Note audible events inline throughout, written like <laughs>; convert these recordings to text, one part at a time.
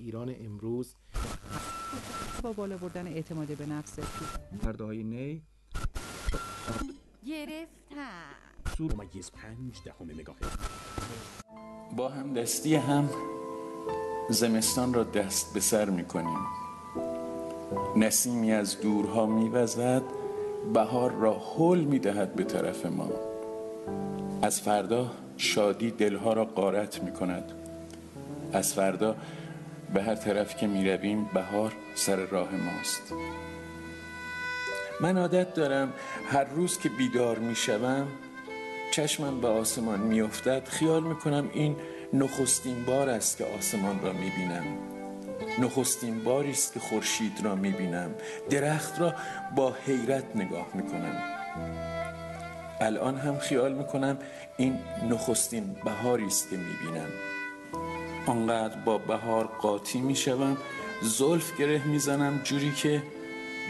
ایران امروز. با بالا بردن اعتماد به نفس. فرداهای نی. گرفتم سور ممیز پنج دهم مگاهرتز با هم دستی هم زمستان را دست به سر می کنیم نسیمی از دورها می وزد بهار را حل می دهد به طرف ما. از فردا شادی دلها را قارت می کند از فردا به هر طرف که می رویم بهار سر راه ماست. من عادت دارم هر روز که بیدار می شوم چشمم به آسمان می افتد خیال می کنم این نخستین بار است که آسمان را می بینم نخستین باری است که خورشید را می بینم درخت را با حیرت نگاه می کنم الان هم خیال می کنم این نخستین بهاری است که می بینم آنقدر با بهار قاطی می شوم زلف گره می زنم جوری که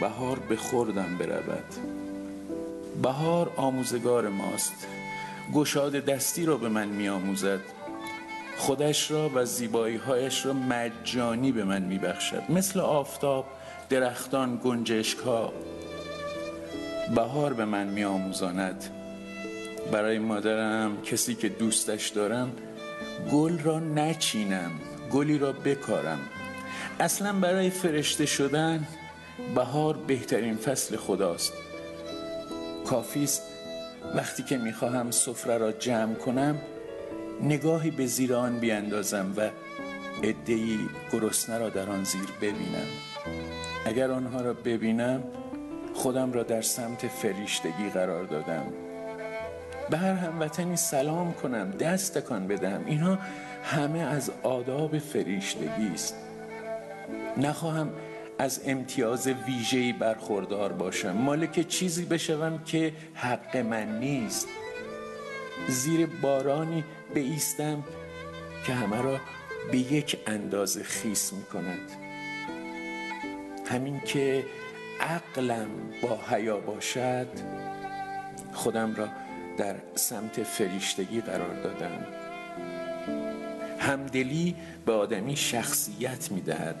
بهار به خوردم برود. بهار آموزگار ماست گشاد دستی را به من می آموزد خودش را و زیبایی هایش را مجانی به من می بخشد مثل آفتاب درختان گنجشک ها بهار به من می آموزاند برای مادرم کسی که دوستش دارم گل را نچینم گلی را بکارم. اصلا برای فرشته شدن بهار بهترین فصل خداست. کافیست وقتی که می‌خواهم سفره را جمع کنم نگاهی به زیر آن بیاندازم و عدهای گرسنه را در آن زیر ببینم. اگر آنها را ببینم خودم را در سمت فریشتگی قرار دادم. به هر هموطنی سلام کنم دست تکان بدم اینها همه از آداب فریشتگی است. نخواهم از امتیاز ویژه‌ای برخوردار باشم. مالک چیزی بشوم که حق من نیست. زیر بارانی ایستم که همه را به یک اندازه خیس می کند همین که عقلم با حیا باشد خودم را در سمت فریشتگی قرار دادم همدلی به آدمی شخصیت می دهد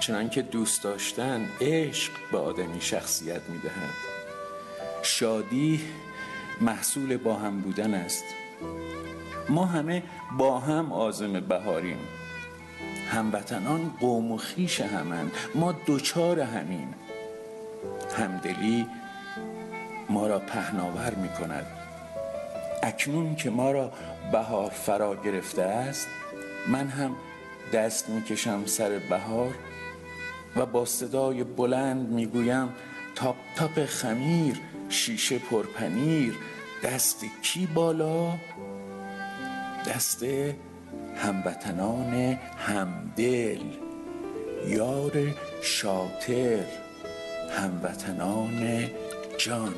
چنانکه دوست داشتن عشق به آدمی شخصیت می دهد شادی محصول با هم بودن است. ما همه با هم آزم بهاریم. هموطنان قوم و خیش همند ما دوچار همین همدلی ما را پهناور می کند اکنون که ما را بهار فرا گرفته است من هم دست می کشم سر بهار و با صدای بلند می گویم تاپ تاپ خمیر شیشه پرپنیر دست کی بالا؟ دست هموطنان همدل یار شاطر هموطنان جان.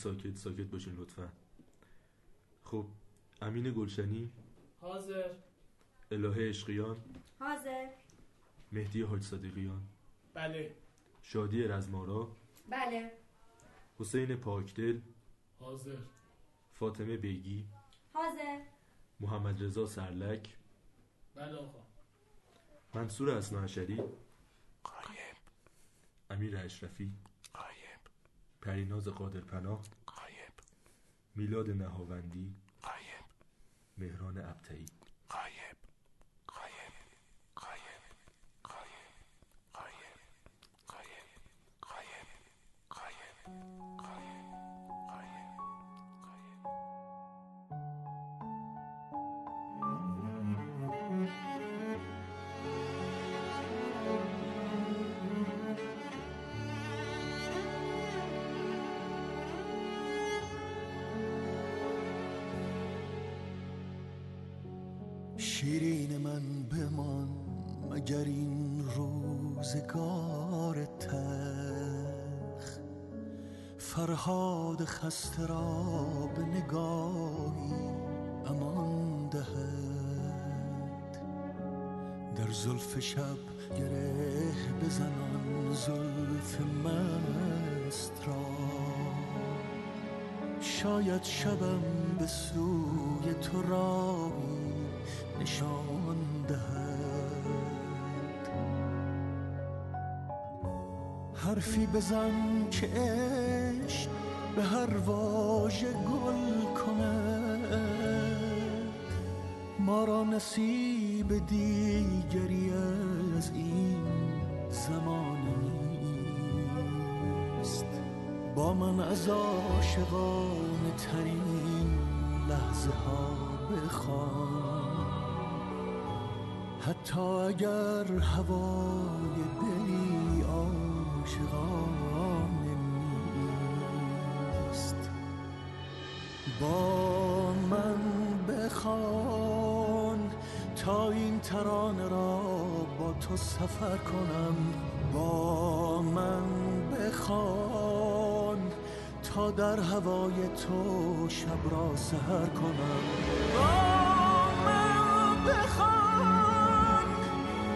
ساکت ساکت باشین لطفا. خب امین گلشنی. حاضر. الهه عشقیان. حاضر. مهدی حاج صادقیان. بله. شادی رزمارا. بله. حسین پاکدل. حاضر. فاطمه بیگی. حاضر. محمد رضا سرلک. بله آقا. منصور اسناعشری قایب امیر اشرفی. پریناز قادرپناه قایب میلاد نهاوندی. قایب مهران ابتعی شیرین من بمان مگر این روزگار تخ فرهاد خسته را به نگاهی امان دهد. در زلف شب گره بزنان زلف مست را. شاید شبم به سوی تو راهی نشان دهد حرفی بزن که عشق به هر واژه گل کند. ما را نصیب دیگری از این زمانه نیست. با من از عاشقانه ترین لحظه ها بخوان. حتی اگر هوای دلی عاشقانه نیست. با من بخوان تا این ترانه را با تو سفر کنم. با من بخوان تا در هوای تو شب را سهر کنم.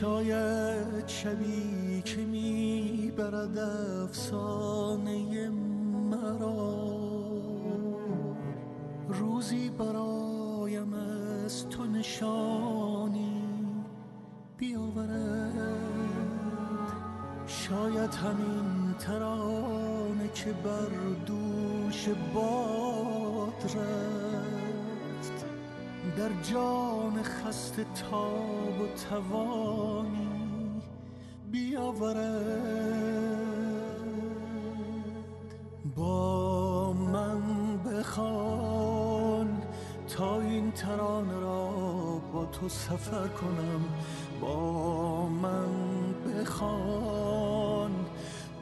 شاید شبی که می‌برد افسانه مرا. روزی برایم از تو نشانی بیاورد. شاید همین ترانه که بر دوش باد رفت. در جان خسته تاب و توانی بیاورد. با من بخوان تا این ترانه را با تو سفر کنم. با من بخوان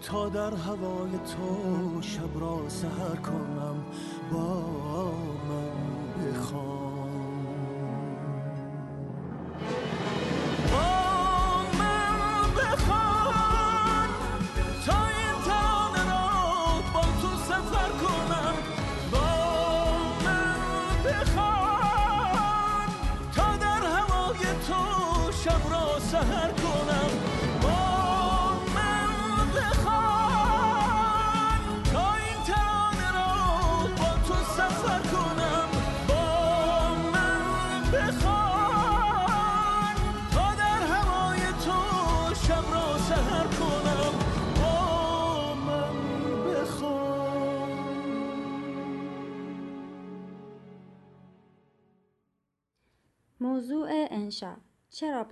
تا در هوای تو شب را سهر کنم. با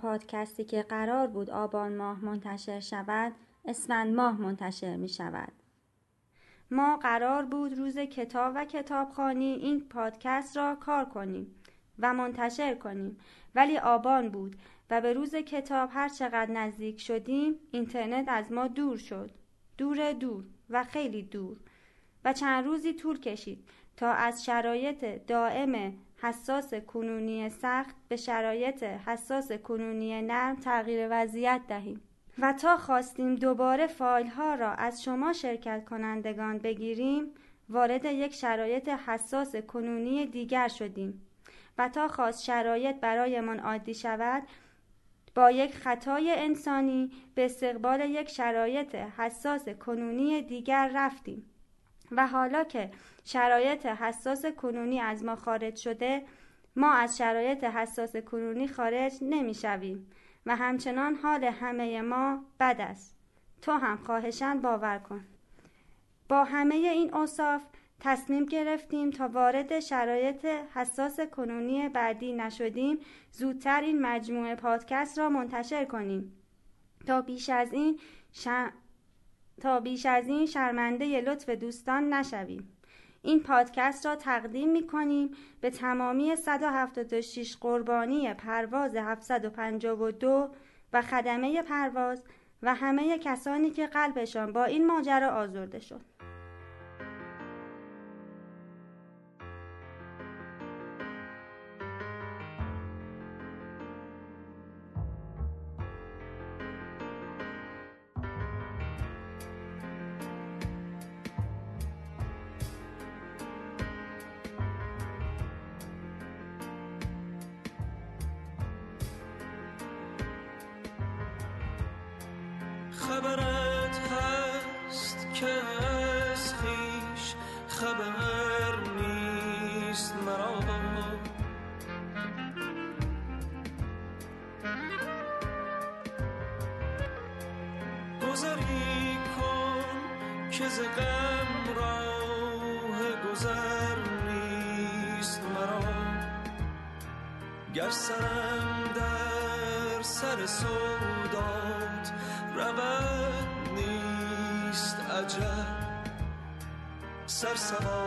پادکستی که قرار بود آبان ماه منتشر شود اسفند ماه منتشر می شود ما قرار بود روز کتاب و کتابخانی این پادکست را کار کنیم و منتشر کنیم. ولی آبان بود و به روز کتاب هر چقدر نزدیک شدیم اینترنت از ما دور شد. دور دور و خیلی دور. و چند روزی طول کشید تا از شرایط دائم حساس کنونی سخت به شرایط حساس کنونی نرم تغییر وضعیت دهیم. و تا خواستیم دوباره فایل ها را از شما شرکت کنندگان بگیریم وارد یک شرایط حساس کنونی دیگر شدیم. و تا خواست شرایط برایمان عادی شود با یک خطای انسانی به استقبال یک شرایط حساس کنونی دیگر رفتیم. و حالا که شرایط حساس کنونی از ما خارج شده ما از شرایط حساس کنونی خارج نمی شویم و همچنان حال همه ما بد است. تو هم خواهشن باور کن. با همه این اوصاف تصمیم گرفتیم تا وارد شرایط حساس کنونی بعدی نشدیم زودتر این مجموعه پادکست را منتشر کنیم. تا بیش از این ش- تا بیش از این شرمنده لطف دوستان نشویم این پادکست را تقدیم می کنیم به تمامی 176 قربانی پرواز 752 و خدمه پرواز و همه کسانی که قلبشان با این ماجرا آزرده شد.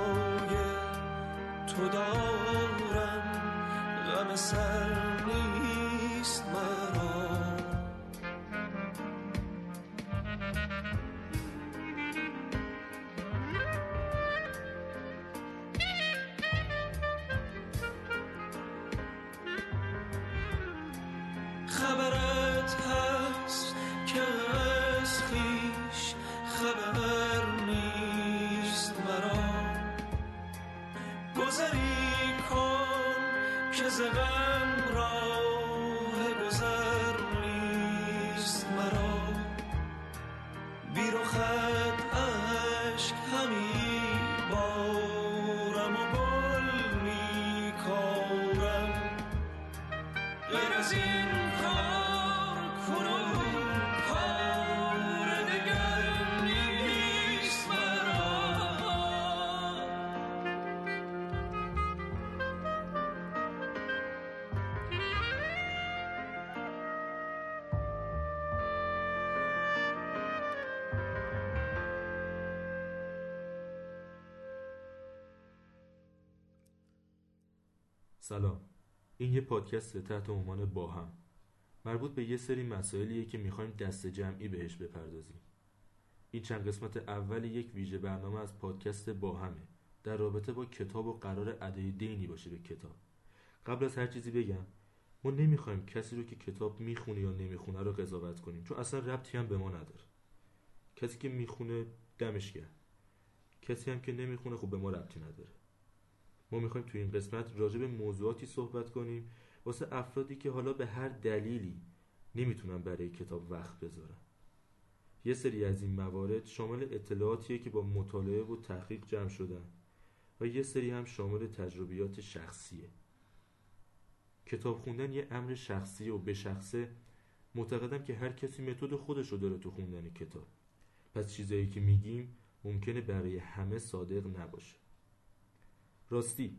سوای تو دارم. غم سر نیست مرا. سلام. این یه پادکست تحت عنوان با هم. مربوط به یه سری مسائلیه که می‌خوایم دست جمعی بهش بپردازیم. این چند قسمت اول یک ویژه برنامه از پادکست با همه. در رابطه با کتاب و قرار ادای دینی باشه به کتاب. قبل از هر چیزی بگم ما نمی‌خوایم کسی رو که کتاب می‌خونه یا نمی‌خونه رو قضاوت کنیم چون اصلا ربطی هم به ما نداره. کسی که می‌خونه دمش گرم. کسی هم که نمی‌خونه خب به ما ربطی نداره. ما می‌خوایم توی این قسمت راجع به موضوعاتی صحبت کنیم. واسه افرادی که حالا به هر دلیلی نمی‌تونن برای کتاب وقت بذارن. یه سری از این موارد شامل اطلاعاتیه که با مطالعه و تحقیق جمع شدن و یه سری هم شامل تجربیات شخصیه. کتاب خوندن یه امر شخصیه و به شخصه معتقدم که هر کسی متد خودش رو داره تو خوندن کتاب. پس چیزایی که میگیم ممکنه برای همه صادق نباشه. راستی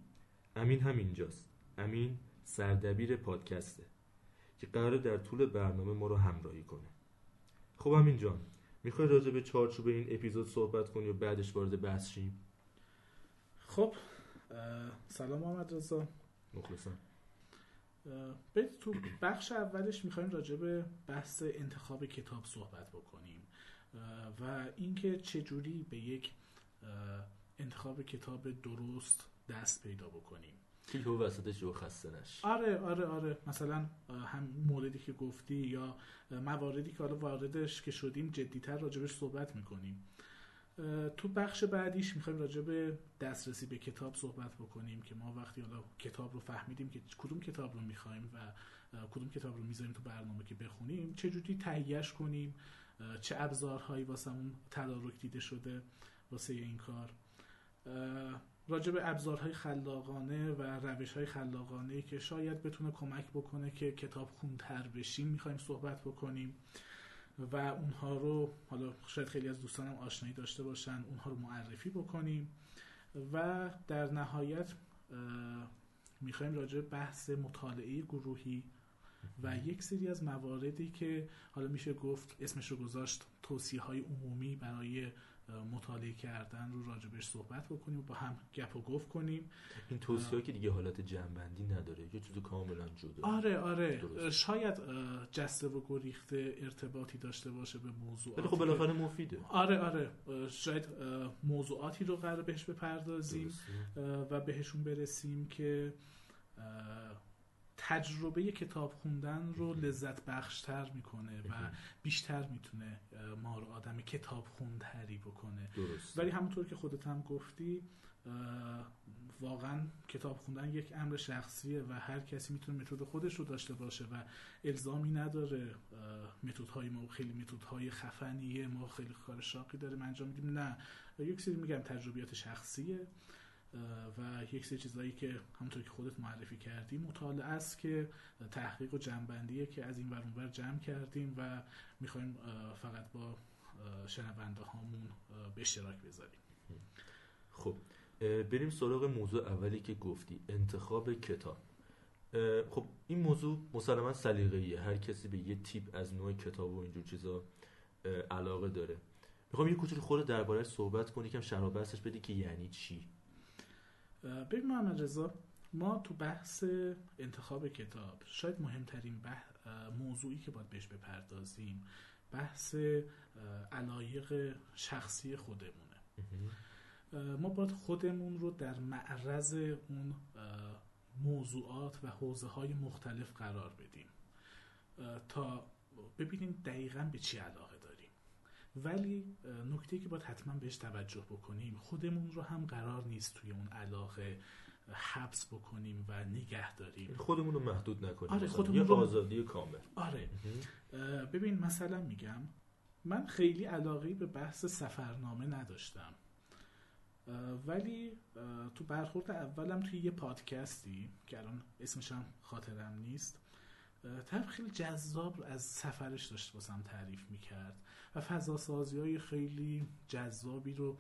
امین هم اینجاست امین سردبیر پادکسته که قراره در طول برنامه ما رو همراهی کنه. خب امین جان می‌خوای راجع به چارچوب این اپیزود صحبت کنی و بعدش وارد بحث شیم؟ خب سلام محمد رضا. مخلصم. برید تو بخش اولش می‌خوایم راجع به بحث انتخاب کتاب صحبت بکنیم. و اینکه چجوری به یک انتخاب کتاب درست دست پیدا بکنیم. و وسطش رو خسته نش آره آره آره. مثلا هم موردی که گفتی یا مواردی که حالا واردش که شدیم جدیتر راجبش صحبت می‌کنیم. تو بخش بعدیش می‌خوایم راجع به دسترسی به کتاب صحبت بکنیم که ما وقتی حالا کتاب رو فهمیدیم که کدوم کتاب رو می‌خوایم و کدوم کتاب رو می‌ذاریم تو برنامه که بخونیم چجوری تهیهش کنیم چه ابزارهایی واسه اون تدارک دیده شده واسه این کار. راجع به ابزارهای خلاقانه و روشهای خلاقانه که شاید بتونه کمک بکنه که کتاب خونتر بشیم می‌خوایم صحبت بکنیم و اونها رو حالا شاید خیلی از دوستانم آشنایی داشته باشن اونها رو معرفی بکنیم و در نهایت می‌خوایم راجع به بحث مطالعه گروهی و یک سری از مواردی که حالا میشه گفت اسمش رو گذاشت توصیه های عمومی برای مطالعه کردن رو راجبش صحبت بکنیم و با هم گپ و گفت کنیم. این توصیه که دیگه حالت جنبندی نداره یه چیز کاملا جدا. آره آره. درست. شاید جسته و گریخته ارتباطی داشته باشه به موضوع ولی خب بالاخره مفیده. آره آره. شاید موضوعاتی رو قرار بهش بپردازیم درسته. و بهشون برسیم که تجربه کتاب خوندن رو لذت بخشتر می‌کنه و بیشتر می‌تونه ما رو آدم کتاب خوندتری بکنه. درست ولی همونطور که خودت هم گفتی واقعا کتاب خوندن یک امر شخصیه و هر کسی می‌تونه متد خودش رو داشته باشه و الزامی نداره متدهای ما خیلی متدهای خفنیه ما خیلی کار شاقی داریم انجام میدیم. نه. یک سری میگم تجربیات شخصیه. و یک سری چیزایی که همونطور که خودت معرفی کردی مطالعه است که تحقیق و جنبندیه که از این ور اونور جمع کردیم و می‌خوایم فقط با شنونده هامون به اشتراک بذاریم. خب بریم سراغ موضوع اولی که گفتی انتخاب کتاب. خب این موضوع مسلما سلیقه‌ایه. هر کسی به یه تیپ از نوع کتاب و اینجور چیزا علاقه داره. می‌خوام یه کوچولو خود دربارهش صحبت کنی یکم شرح بدی که یعنی چی. ببین محمد رضا ما تو بحث انتخاب کتاب شاید مهمترین بح... موضوعی که باید بهش بپردازیم بحث علایق شخصی خودمونه. ما باید خودمون رو در معرض اون موضوعات و حوزه های مختلف قرار بدیم. تا ببینیم دقیقا به چی علاقه ولی نکته که باید حتما بهش توجه بکنیم خودمون رو هم قرار نیست توی اون علاقه حبس بکنیم و نگه داریم. خودمون رو محدود نکنیم. آره،. خودمون یه رو- آزادی کامل. آره. ببین مثلا میگم من خیلی علاقه به بحث سفرنامه نداشتم. ولی تو برخورد اولم توی یه پادکستی که الان اسمش هم خاطرم نیست طرف خیلی جذاب از سفرش داشت واسم تعریف می‌کرد. و فضاسازی های خیلی جذابی رو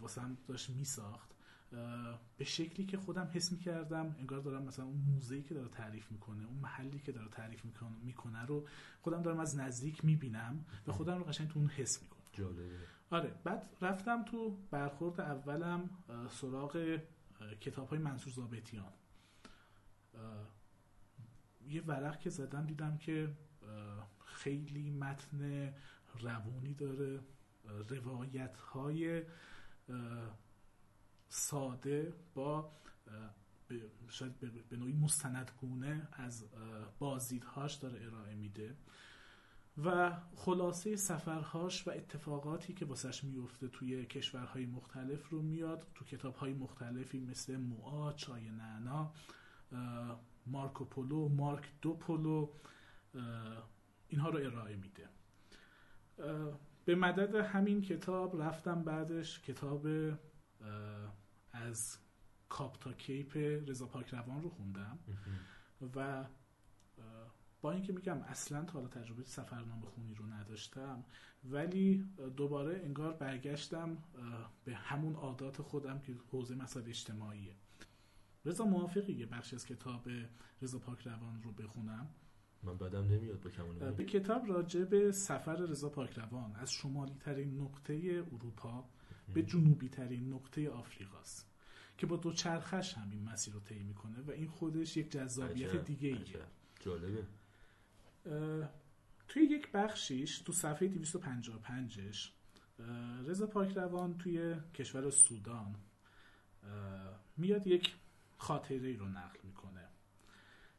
واسم داشت میساخت. به شکلی که خودم حس می‌کردم انگار دارم مثلا اون موزه‌ای که داره تعریف می‌کنه اون محلی که داره تعریف می‌کنه, رو خودم دارم از نزدیک می‌بینم و خودم رو قشنگ تو اون حس می‌کنم. جالبه. آره بعد رفتم تو برخورد اولم سراغ کتاب های منصور زابتیان یه ورق که زدم دیدم که خیلی متن روونی داره روایت های ساده با شاید به- نوعی مستندگونه از بازدیدهاش داره ارائه میده. و خلاصه سفرهاش و اتفاقاتی که واسش میفته توی کشورهای مختلف رو میاد. تو کتابهای مختلفی مثل موآ، چای نعنا اه، مارکو پولو، مارک دو پولو اه، اینها رو ارائه میده. به مدد همین کتاب رفتم بعدش کتاب از کاپ تا کیپ رضا پاک روان رو خوندم و با اینکه میگم اصلا تا حالا تجربه سفرنامه خونی رو نداشتم ولی دوباره انگار برگشتم به همون عادات خودم که حوزه مسائل اجتماعیه. رضا موافقی یه بخش از کتاب رضا پاک روان رو بخونم؟ من بدم نمیاد با کمال به. کتاب راجع به سفر رضا پاک روان از شمالی ترین نقطه اروپا به جنوبی ترین نقطه آفریقاست که با دو چرخش هم این مسیر رو طی می‌کنه و این خودش یک جذابیت دیگه ایه. جالبه توی یک بخشیش تو صفحه 255ش اه، رضا پاک روان توی کشور سودان میاد یک خاطره ای رو نقل می‌کنه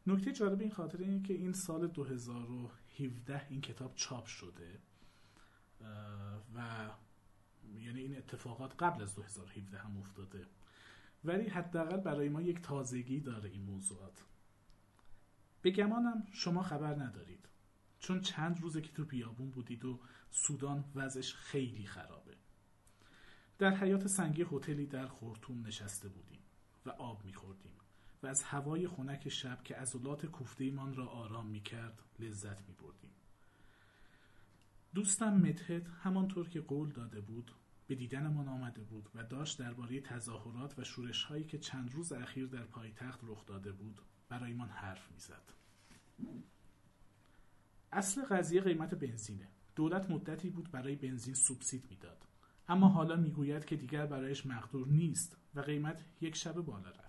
نکته جالب این خاطره اینه که این سال 2017 این کتاب چاپ شده و یعنی این اتفاقات قبل از 2017 هم افتاده. ولی حداقل برای ما یک تازگی داره این موضوعات. به گمانم شما خبر ندارید. چون چند روزه که تو بیابون بودید و سودان وضعش خیلی خرابه. در حیات سنگی هتلی در خورتوم نشسته بودیم و آب میخوردیم. و از هوای خنک شب که عضلات کوفتهمان را آرام می‌کرد لذت میبردیم دوستم متحد همانطور که قول داده بود به دیدنمان آمده بود و داشت درباره تظاهرات و شورش هایی که چند روز اخیر در پایتخت رخ داده بود برایمان حرف می‌زد. اصل قضیه قیمت بنزینه. دولت مدتی بود برای بنزین سوبسید می‌داد. اما حالا می‌گوید که دیگر برایش مقدور نیست و قیمت یک شب بالا رفت.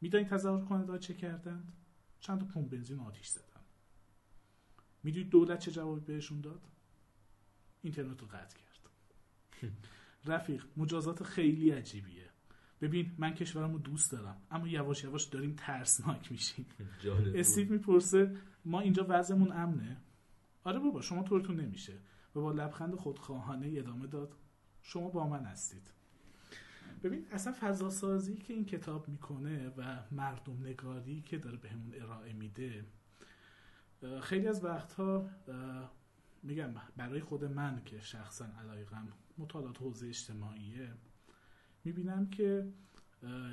می‌دانید تظاهر کننده چه کردند؟ چند تا پمپ بنزین آتیش زدند. می‌دونید دولت چه جوابی بهشون داد؟ اینترنت رو قطع کرد. رفیق مجازات خیلی عجیبیه ببین من کشورمو دوست دارم اما یواش یواش داریم ترسناک میشیم <laughs> استیو می‌پرسه ما اینجا وضعمون امنه آره بابا شما طورتون نمیشه و با لبخند خودخواهانه ادامه داد شما با من هستید ببین اصلا فضاسازی که این کتاب می‌کنه و مردم نگاری که داره بهمون ارائه میده خیلی از وقتها میگم برای خود من که شخصا علایقم مطالعات حوزه اجتماعیه می‌بینم که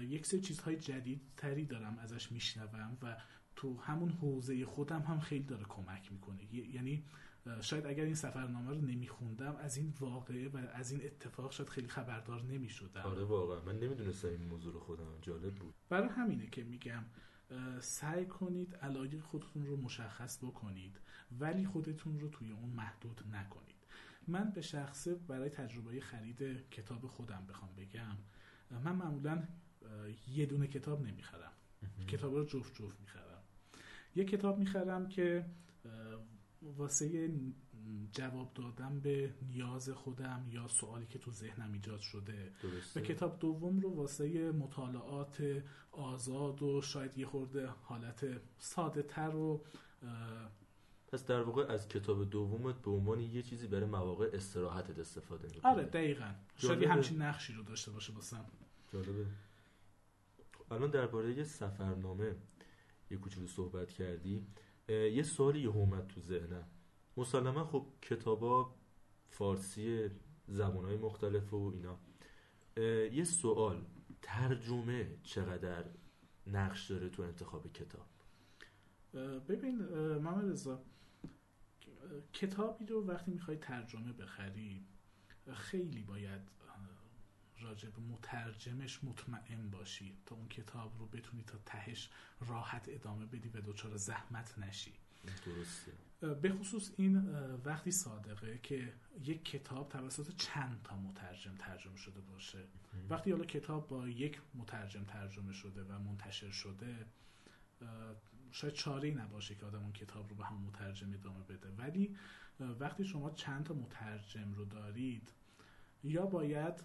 یک سه چیزهای جدید تری دارم ازش میشنوم و تو همون حوزه خودم هم خیلی داره کمک می‌کنه. یعنی شاید اگر این سفرنامه رو نمیخوندم از این واقعه و از این اتفاق شاید خیلی خبردار نمی‌شدم. آره واقعا. من نمی‌دونستم این موضوع رو خودم. جالب بود. برای همینه که میگم سعی کنید علایق خودتون رو مشخص بکنید ولی خودتون رو توی اون محدود نکنید. من به شخصه برای تجربه خرید کتاب خودم بخوام بگم. من معمولا یه دونه کتاب نمی‌خرم. کتاب رو جفت جفت می‌خرم. یه کتاب می‌خرم که واسه جواب دادم به نیاز خودم یا سوالی که تو ذهنم ایجاد شده. درسته. و کتاب دوم رو واسه مطالعات آزاد و شاید یه خورده حالت ساده تر و پس در واقع از کتاب دومت به عنوان یه چیزی برای مواقع استراحتت استفاده می‌کنی. آره دقیقا. شاید همچین نقشی رو داشته باشه باسم جالبه. الان درباره یه سفرنامه یه کوچولو صحبت کردی. یه سوالی یه اومد تو ذهنم. مسلما خب کتابا فارسی زبانهای مختلف و اینا. یه سوال ترجمه چقدر نقش داره تو انتخاب کتاب؟ ببین محمد رضا کتابی رو وقتی می‌خوای ترجمه بخری خیلی باید راجع به مترجمش مطمئن باشی تا اون کتاب رو بتونی تا تهش راحت ادامه بدی و دچار زحمت نشی. درسته. به خصوص این وقتی صادقه که یک کتاب توسط چند تا مترجم ترجمه شده باشه. وقتی حالا کتاب با یک مترجم ترجمه شده و منتشر شده شاید چاره نباشه که آدم اون کتاب رو به هم مترجم ادامه بده. ولی وقتی شما چند تا مترجم رو دارید یا باید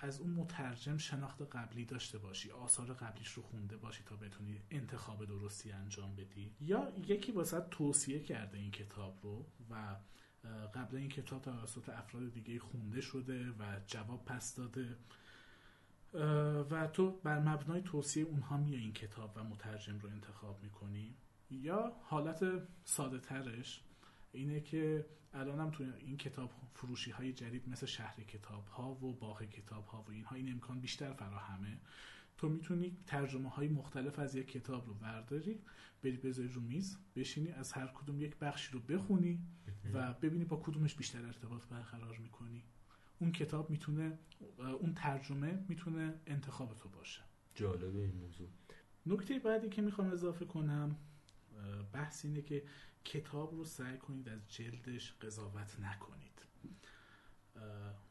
از اون مترجم شناخت قبلی داشته باشی آثار قبلیش رو خونده باشی تا بتونی انتخاب درستی انجام بدی. یا یکی واسه توصیه کرده این کتاب رو و قبل این کتاب توسط افراد دیگه خونده شده و جواب پس داده. و تو بر مبنای توصیه اونها میای این کتاب و مترجم رو انتخاب می‌کنی. یا حالت ساده ترش اینه که الان هم تو این کتاب فروشی های جدید مثل شهر کتاب ها و باغ کتاب ها و اینها این امکان بیشتر فراهمه تو می‌تونی ترجمه های مختلف از یک کتاب رو برداری بری بذاری رو میز بشینی از هر کدوم یک بخشی رو بخونی و ببینی با کدومش بیشتر ارتباط برقرار می‌کنی. اون کتاب می‌تونه اون ترجمه می‌تونه انتخاب تو باشه. جالبه این موضوع. نکته بعدی که می‌خوام اضافه کنم بحث اینه که کتاب رو سعی کنید از جلدش قضاوت نکنید.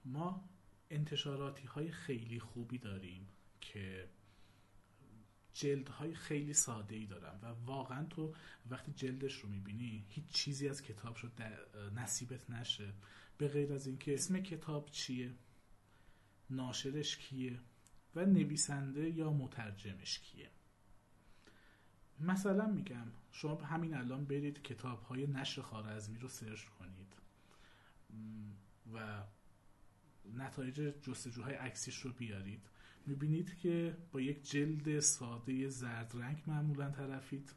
ما انتشاراتی های خیلی خوبی داریم که جلدهای خیلی ساده ای دارن و واقعا تو وقتی جلدش رو می‌بینی هیچ چیزی از کتاب شد نصیبت نشه. به غیر از اینکه اسم کتاب چیه ناشرش کیه و نویسنده یا مترجمش کیه. مثلا میگم شما همین الان برید کتاب های نشر خارزمی رو سرچ کنید. و نتایج جستجوهای عکسیش رو بیارید. می‌بینید که با یک جلد ساده زرد رنگ معمولا طرفید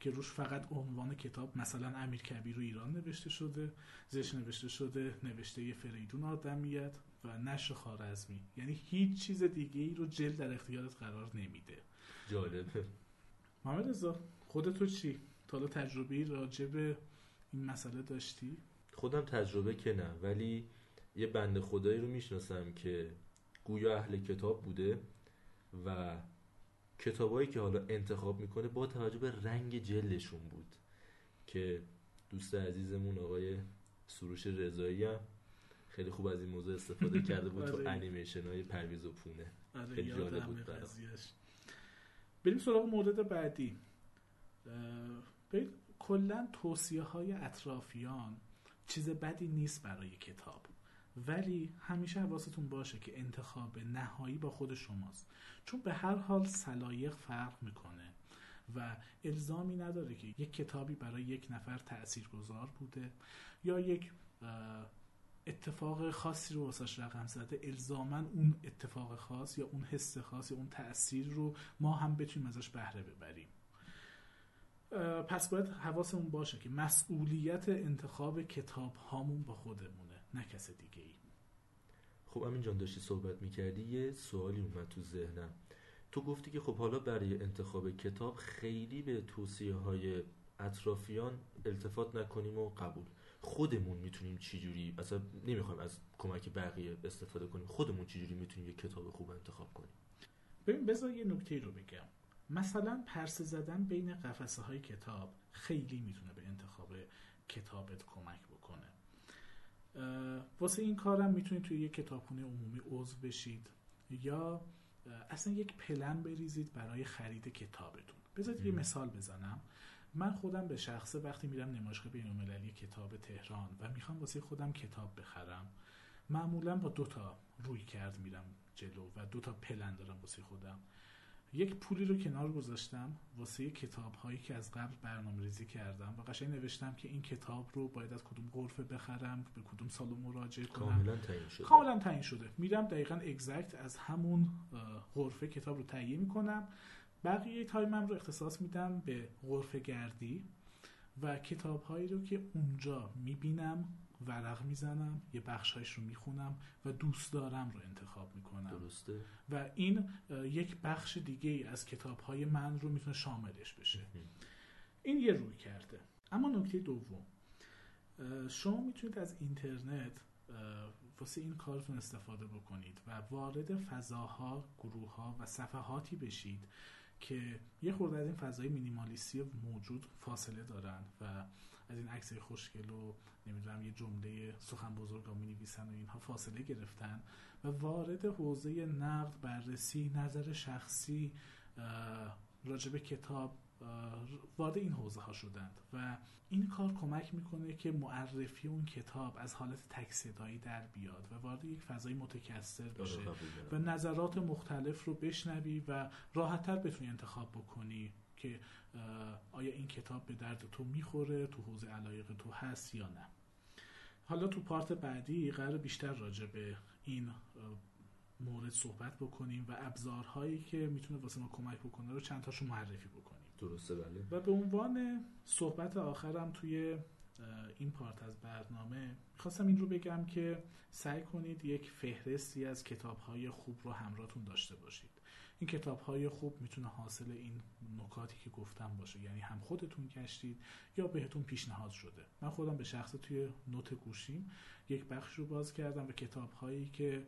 که روش فقط عنوان کتاب مثلا امیر کبیر و ایران نوشته شده زیرش نوشته شده نوشته فریدون آدمیت و نشر خارزمی یعنی هیچ چیز دیگه ای رو جلد در اختیارت قرار نمیده. جالبه. محمد رضا خودتو چی تا حالا تجربه راجع به این مسئله داشتی خودم تجربه که نه ولی یه بند خدایی رو می‌شناسم که گویا اهل کتاب بوده و کتابایی که حالا انتخاب می‌کنه با توجه به رنگ جلدشون بود که دوست عزیزمون آقای سروش رضایی هم خیلی خوب از این موضوع استفاده <laughs> کرده بود تو آره. انیمیشن های پرویز و پونه آره خیلی جالب بود برام. بریم سراغ مورد بعدی. ببین کلا توصیه های اطرافیان چیز بدی نیست برای کتاب. ولی همیشه حواستون باشه که انتخاب نهایی با خود شماست. چون به هر حال سلایق فرق می‌کنه و الزامی نداره که یک کتابی برای یک نفر تاثیرگذار بوده یا یک اتفاق خاصی رو واسش رقم زده. الزاما اون اتفاق خاص یا اون حس خاص یا اون تاثیر رو ما هم بتونیم ازش بهره ببریم. پس باید حواسمون باشه که مسئولیت انتخاب کتاب هامون با خودمونه نه کس دیگه ای خب امین جان داشتی صحبت می‌کردی یه سوالی اومد تو ذهنم. تو گفتی که خب حالا برای انتخاب کتاب خیلی به توصیه های اطرافیان التفات نکنیم و قبول. خودمون می‌تونیم چجوری اصلا نمی‌خوایم از کمک بقیه استفاده کنیم خودمون چجوری می‌تونیم یه کتاب خوب انتخاب کنیم؟ ببین بذار یه نکته رو بگم. مثلا پرسه زدن بین قفسه های کتاب خیلی می‌تونه به انتخاب کتابت کمک بکنه. واسه این کارم می‌تونید توی یک کتابخونه عمومی عضو بشید یا اصلا یک پلن بریزید برای خرید کتابتون. بذارید یه. مثال بزنم. من خودم به شخصه وقتی میرم نمایشگاه بینالمللی کتاب تهران و می‌خوام واسه خودم کتاب بخرم معمولا با دو تا روی کرد میرم جلو و دو تا پلن دارم واسه خودم. یک پولی رو کنار گذاشتم واسه کتاب هایی که از قبل برنامه ریزی کردم و قشنگ نوشتم که این کتاب رو باید از کدوم غرفه بخرم به کدوم سالن مراجعه کنم. کاملا تعیین شده. کاملا تعیین شده. میرم دقیقا اگزکت از همون اه، غرفه کتاب رو تهیه می‌کنم. بقیه تایمم رو اختصاص میدم به غرفه گردی و کتاب هایی رو که اونجا می‌بینم ورق می‌زنم یه بخشایش رو می‌خونم و دوست دارم رو انتخاب می‌کنم. درسته. و این یک بخش دیگه ای از کتاب های من رو می‌تونه شاملش بشه. این یه روی کرده. اما نکته دوم شما می‌تونید از اینترنت واسه این کارتون استفاده بکنید و وارد فضاها گروه ها و صفحاتی بشید که یه خورده از این فضای مینیمالیستی موجود فاصله دارن و از این عکس خوشگل و نمی‌دونم یه جمله سخن بزرگ می نویسن و اینها فاصله گرفتن و وارد حوزه نقد بررسی نظر شخصی راجب کتاب وارد این حوزه ها شدند و این کار کمک می‌کنه که معرفی اون کتاب از حالت تک صدایی در بیاد و وارد یک فضای متکثر بشه و. نظرات مختلف رو بشنوی و راحتتر بتونی انتخاب بکنی که آیا این کتاب به درد تو می‌خوره تو حوزه علایق تو هست یا نه حالا تو پارت بعدی قرار بیشتر راجع به این مورد صحبت بکنیم و ابزارهایی که می‌تونه واسه ما کمک بکنه رو چند تاشو معرفی بکنیم درسته بله. و به عنوان صحبت آخرم توی این پارت از برنامه می‌خواستم این رو بگم که سعی کنید یک فهرستی از کتابهای خوب رو همراهتون داشته باشید. این کتابهای خوب می‌تونه حاصل این نکاتی که گفتم باشه. یعنی هم خودتون گشتید یا بهتون پیشنهاد شده. من خودم به شخص توی نوت گوشیم یک بخش رو باز کردم و کتابهایی که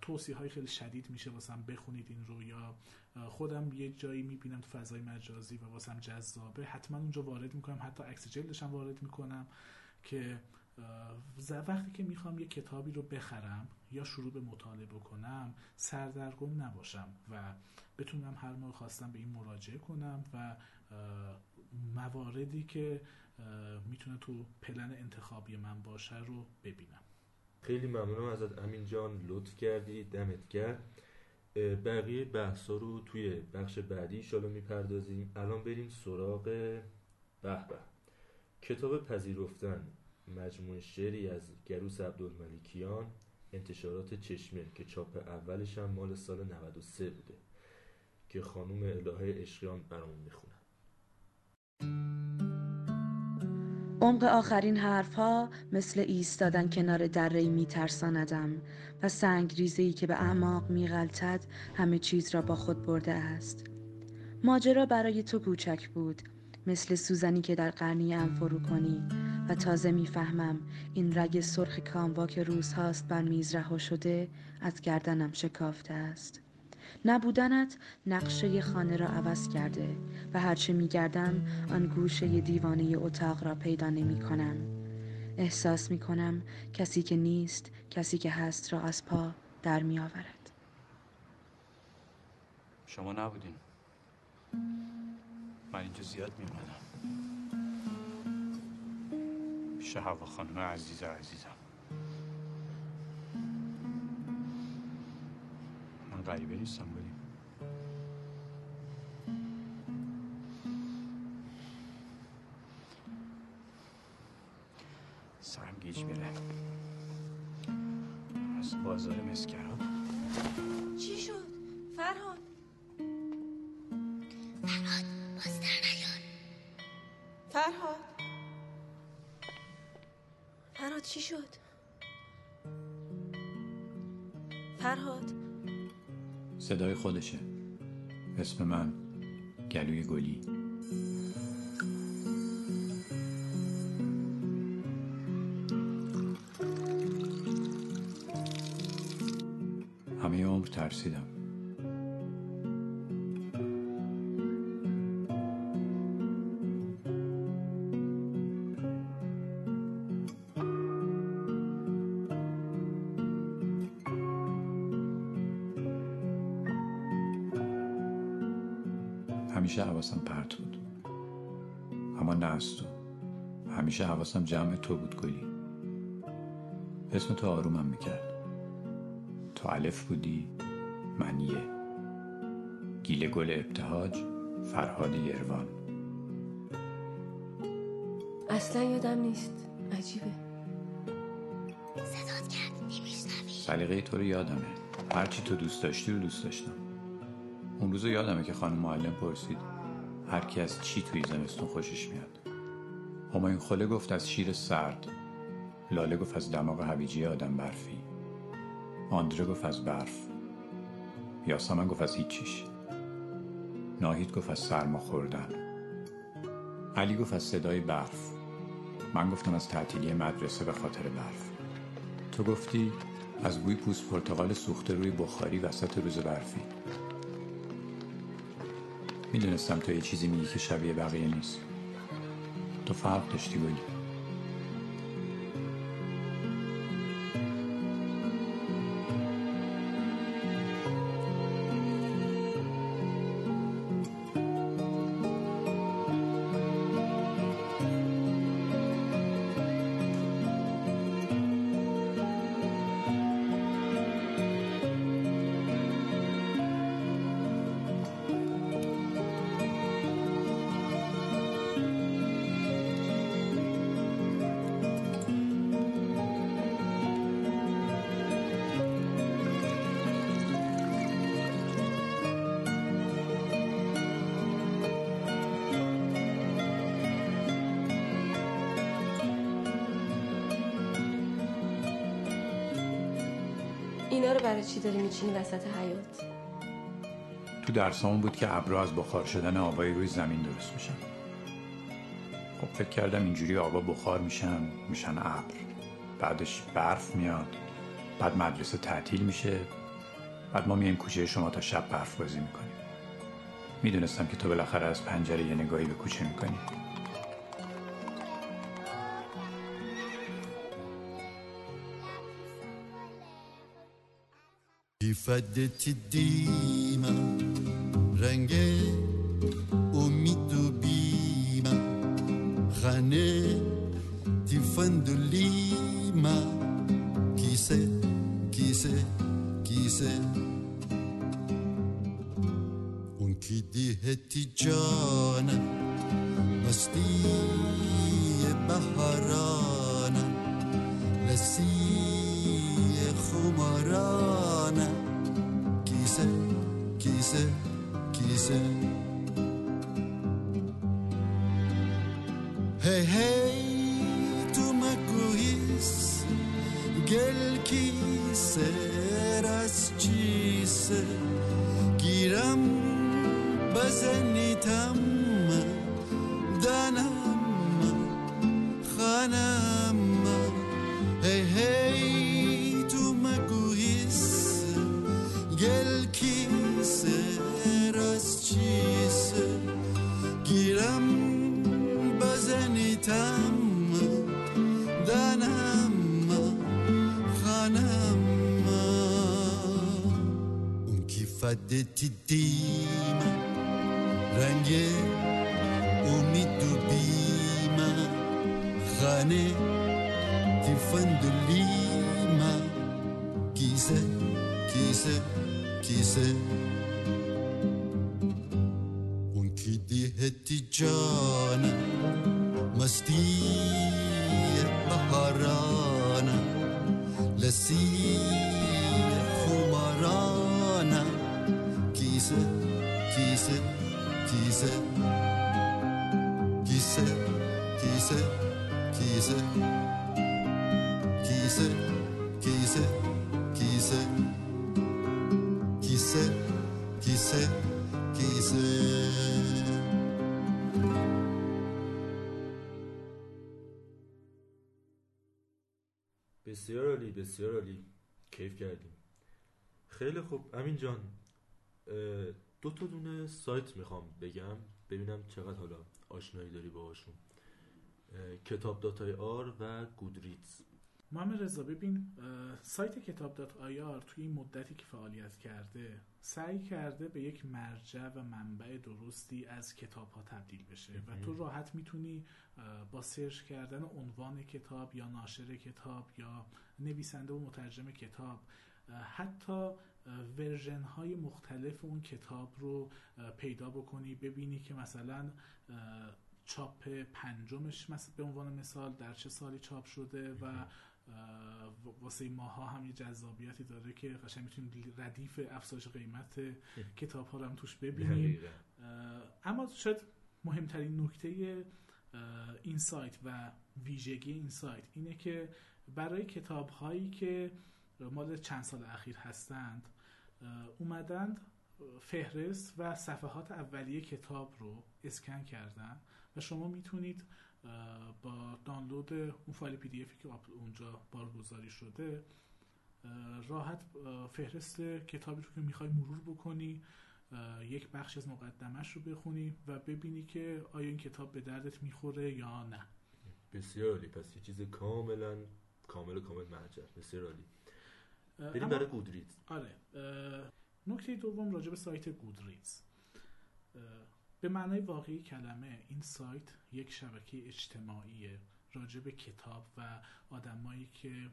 توصیه های خیلی شدید میشه واسم بخونید این رو یا خودم یه جایی می‌بینم تو فضای مجازی و واسم جذابه. حتما اونجا وارد می‌کنم. حتی عکس جلدش هم وارد می‌کنم که وقتی که می‌خوام یه کتابی رو بخرم یا شروع به مطالعه بکنم سردرگم نباشم و بتونم هر موقع خواستم به این مراجعه کنم و مواردی که می‌تونه تو پلن انتخابی من باشه رو ببینم. خیلی ممنونم ازت. امین جان لطف کردی. دمت گرم. بقیه بحثا رو توی بخش بعدی ایشالا می‌پردازیم. الان بریم سراغ به کتاب پذیرفتن مجموع شعری از گروس عبدالملیکیان انتشارات چشمه که چاپ اولش هم مال سال 93 بوده که خانم الهه عشقیان برامون می‌خونه عمق آخرین حرفها مثل ایستادن کنار دره می ترساندم و سنگ که به اعماق می غلطد همه چیز را با خود برده است. ماجرا برای تو کوچک بود مثل سوزنی که در قرنی ام فرو کنی و تازه می‌فهمم این رگ سرخ کاموا که روزهاست بر میز رها شده از گردنم شکافته است. نبودنت نقشه خانه را عوض کرده و هرچه میگردم آن گوشه دیوانه اتاق را پیدا نمی کنم. احساس می کنم کسی که نیست کسی که هست را از پا در می آورد. شما نبودین من اینجا زیاد می پیش هوا خانم عزیز عزیزم من غریبه نیستم بودیم سرم گیج میره. از بازار مسکران. چی شد؟ فرهاد. فرهاد باز در نیار فرهاد. فرهاد چی شد؟ فرهاد. صدای خودشه. اسم من گلوی گلی. همه عمر ترسیدم. از تو همیشه حواسم جمع تو بود گلی. اسم تو آرومم می‌کرد. تو الف بودی من یه. گیل گل ابتهاج فرهاد یروان. اصلا یادم نیست. عجیبه. صدات کرد نمیشنوی. سلیقه تو رو یادمه. هرچی تو دوست داشتی رو دوست داشتم. اون روز یادمه که خانم معلم پرسید هر کی از چی توی زمستون خوشش میاد؟ همایون خله گفت از شیر سرد. لاله گفت از دماغ هویجی آدم برفی. آندره گفت از برف. یاسمن گفت از هیچیش. ناهید گفت از سرما خوردن. علی گفت از صدای برف. من گفتم از تعطیلی مدرسه به خاطر برف. تو گفتی از بوی پوست پرتقال سوخته روی بخاری وسط روز برفی. می‌دونستم تو یه چیزی میگی که شبیه بقیه نیست. تو فرق داشتی اینا رو برای چی داری میچینی وسط حیات تو درسامون بود که ابرا از بخار شدن آبای روی زمین درست میشن. خب فکر کردم اینجوری آبا بخار میشن میشن ابر. بعدش برف میاد بعد مدرسه تعطیل میشه بعد ما میایم کوچه شما تا شب برف بازی می‌کنیم. می‌دونستم که تو بالاخره از پنجره یه نگاهی به کوچه می‌کنی. Ifadeti dima رنگ امید و بیما خانه تیفندولیما کیسه کیسه کیسه. اون کی دیهتی جانا مستی بهارانا لسی خمارانا tittiğim Rengi umit bima Hane tifan lima Kise, kise, kise. Unki di heti cana. Kise, kise, kise, kise, kise, kise, بسیار عالی بسیار عالی. کیف کردیم. خیلی خوب. امین جان دو تا دونه سایت می‌خوام بگم. ببینم چقدر حالا آشنایی داری باهاشون. کتاب dot ir و Goodreads محمد رضا ببین سایت کتاب dot ir توی این مدتی که فعالیت کرده سعی کرده به یک مرجع و منبع درستی از کتاب ها تبدیل بشه و. تو راحت می‌تونی با search کردن عنوان کتاب یا ناشر کتاب یا نویسنده و مترجم کتاب حتی ورژن های مختلف اون کتاب رو پیدا بکنی ببینی که مثلا چاپ پنجمش مثلا به عنوان مثال در چه سالی چاپ شده و واسه ماها هم یه جذابیتی داره که قشنگ می‌تونیم ردیف افزایش قیمت کتاب ها رو هم توش ببینیم. اما شاید مهمترین نکته این سایت و ویژگی این سایت اینه که برای کتاب هایی که مال چند سال اخیر هستند اومدند فهرست و صفحات اولیه کتاب رو اسکن کردن. و شما می‌تونید با دانلود اون فایل پی دی افی که اونجا بارگذاری شده راحت فهرست کتابی رو که می‌خوای مرور بکنی یک بخش از مقدمش رو بخونی و ببینی که آیا این کتاب به دردت می‌خوره یا نه. بسیار عالی. پس یه چیز کاملا کامل کامل مرجع بسیار عالی. بریم برای گودریدز آره. نکته دوم راجع به سایت گودریدز به معنای واقعی کلمه این سایت یک شبکه اجتماعیه راجع به کتاب و آدمایی که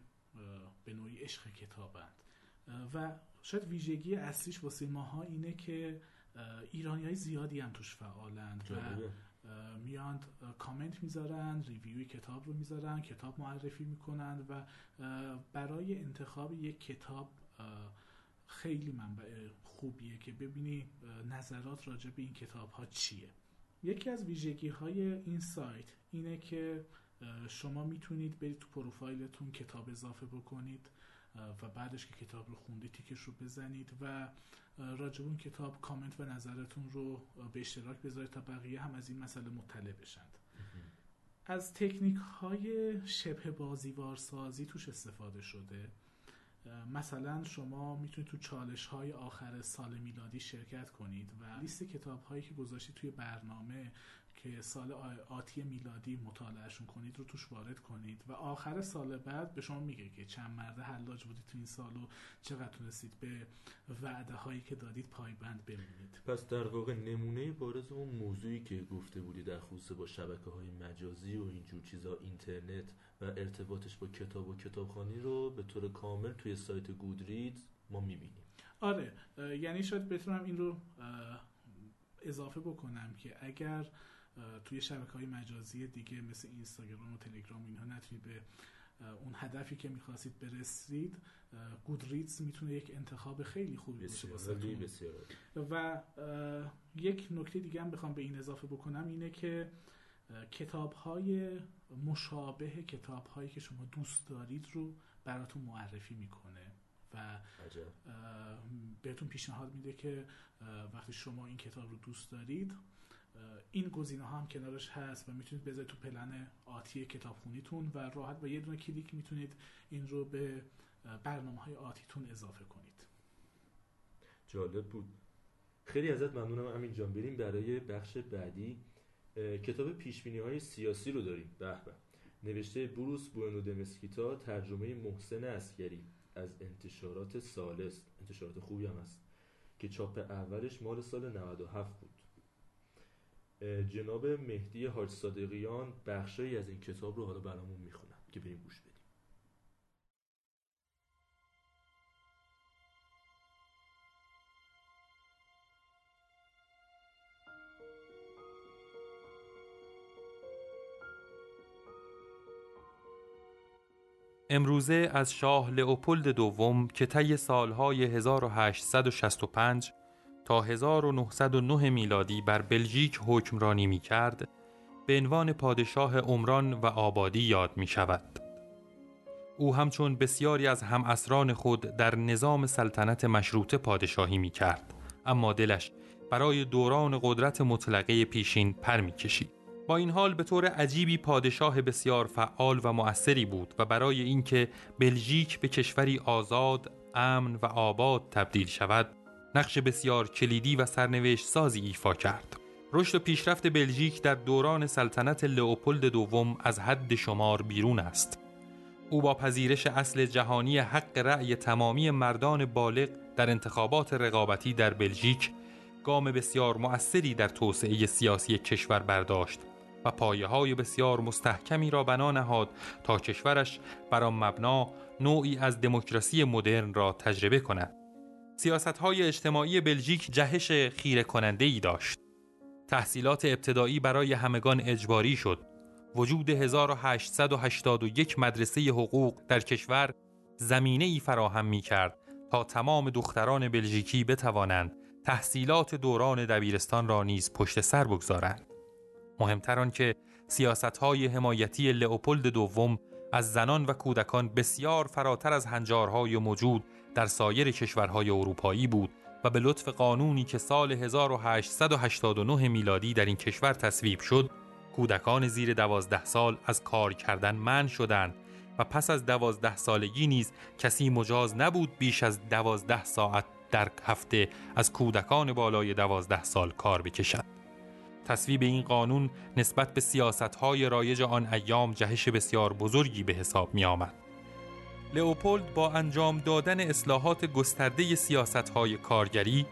به نوعی عشق کتابند و شاید ویژگی اصلیش واسه ماها اینه که ایرانی های زیادی هم توش فعالند و جالبه. میاند کامنت می‌ذارن ریویوی کتاب رو می‌ذارن کتاب معرفی می‌کنن و برای انتخاب یک کتاب خیلی منبع خوبیه که ببینی نظرات راجع به این کتاب ها چیه. یکی از ویژگی های این سایت اینه که شما می‌تونید برید تو پروفایلتون کتاب اضافه بکنید و بعدش که کتاب رو خوندید تیکش رو بزنید و راجع به اون کتاب کامنت و نظرتون رو به اشتراک بذارید تا بقیه هم از این مسئله مطلع بشند. از تکنیک های شبه بازیوار سازی توش استفاده شده. مثلا شما می‌تونید تو چالش های آخر سال میلادی شرکت کنید و لیست کتاب هایی که گذاشتید توی برنامه که سال آتی میلادی مطالعهشون کنید رو توش وارد کنید و آخر سال بعد به شما میگه که چند مرده حلاج بودید تو این سال و چقدر تونستید به وعده هایی که دادید پایبند بمونید. پس در واقع نمونه بارز اون موضوعی که گفته بودی در خصوص با شبکه های مجازی و اینجور چیزا اینترنت و ارتباطش با کتاب و کتابخانی رو به طور کامل توی سایت گودریدز ما می‌بینیم. آره یعنی شاید بتونم این رو اضافه بکنم که اگر توی شبکه های مجازی دیگه مثل اینستاگرام و تلگرام و اینها نتونید به اون هدفی که می‌خواستید برسید گودریدز می‌تونه یک انتخاب خیلی خوبی باشه بسیار. و یک نکته دیگه هم بخوام به این اضافه بکنم اینه که کتاب های مشابه کتاب هایی که شما دوست دارید رو براتون معرفی می‌کنه و بهتون پیشنهاد میده که وقتی شما این کتاب رو دوست دارید این گزینه ها هم کنارش هست و می‌تونید بذارید تو پلن آتی کتابخونیتون و راحت با یه دونه کلیک می‌تونید این رو به برنامه های آتیتون اضافه کنید. جالب بود. خیلی ازت ممنونم امین جان. بریم برای بخش بعدی. کتاب پیشبینی های سیاسی رو داریم. به به. نوشته بروس بوئنو دمسکیتا ترجمه محسن اسکری از انتشارات سالس. انتشارات خوبی هم هست. که چاپ اولش مال سال 97 بود. جناب مهدی حاج صادقیان بخشایی از این کتاب رو حالا برامون می‌خونن که بریم گوش بدیم. امروزه از شاه لئوپولد دوم که طی سالهای 1865 تا 1909 میلادی بر بلژیک حکمرانی می کرد به عنوان پادشاه عمران و آبادی یاد می شود. او همچون بسیاری از هماسران خود در نظام سلطنت مشروطه پادشاهی می کرد اما دلش برای دوران قدرت مطلقه پیشین پر می کشید. با این حال به طور عجیبی پادشاه بسیار فعال و مؤثری بود و برای اینکه بلژیک به کشوری آزاد، امن و آباد تبدیل شود، نقش بسیار کلیدی و سرنوشت سازی ایفا کرد. رشد و پیشرفت بلژیک در دوران سلطنت لئوپولد دوم از حد شمار بیرون است. او با پذیرش اصل جهانی حق رأی تمامی مردان بالغ در انتخابات رقابتی در بلژیک گام بسیار مؤثری در توسعه سیاسی کشور برداشت و پایه های بسیار مستحکمی را بنا نهاد تا کشورش بر آن مبنا نوعی از دموکراسی مدرن را تجربه کند. سیاست های اجتماعی بلژیک جهش خیره کننده ای داشت. تحصیلات ابتدایی برای همگان اجباری شد. وجود 1881 مدرسه حقوق در کشور زمینه ای فراهم می کرد تا تمام دختران بلژیکی بتوانند تحصیلات دوران دبیرستان را نیز پشت سر بگذارند. مهمتر آن که سیاست های حمایتی لئوپولد دوم از زنان و کودکان بسیار فراتر از هنجارهای موجود در سایر کشورهای اروپایی بود و به لطف قانونی که سال 1889 میلادی در این کشور تصویب شد کودکان زیر دوازده سال از کار کردن منع شدند و پس از دوازده سالگی نیز کسی مجاز نبود بیش از دوازده ساعت در هفته از کودکان بالای دوازده سال کار بکشد. تصویب این قانون نسبت به سیاستهای رایج آن ایام جهش بسیار بزرگی به حساب می آمد. لئوپولد با انجام دادن اصلاحات گسترده سیاستهای کارگری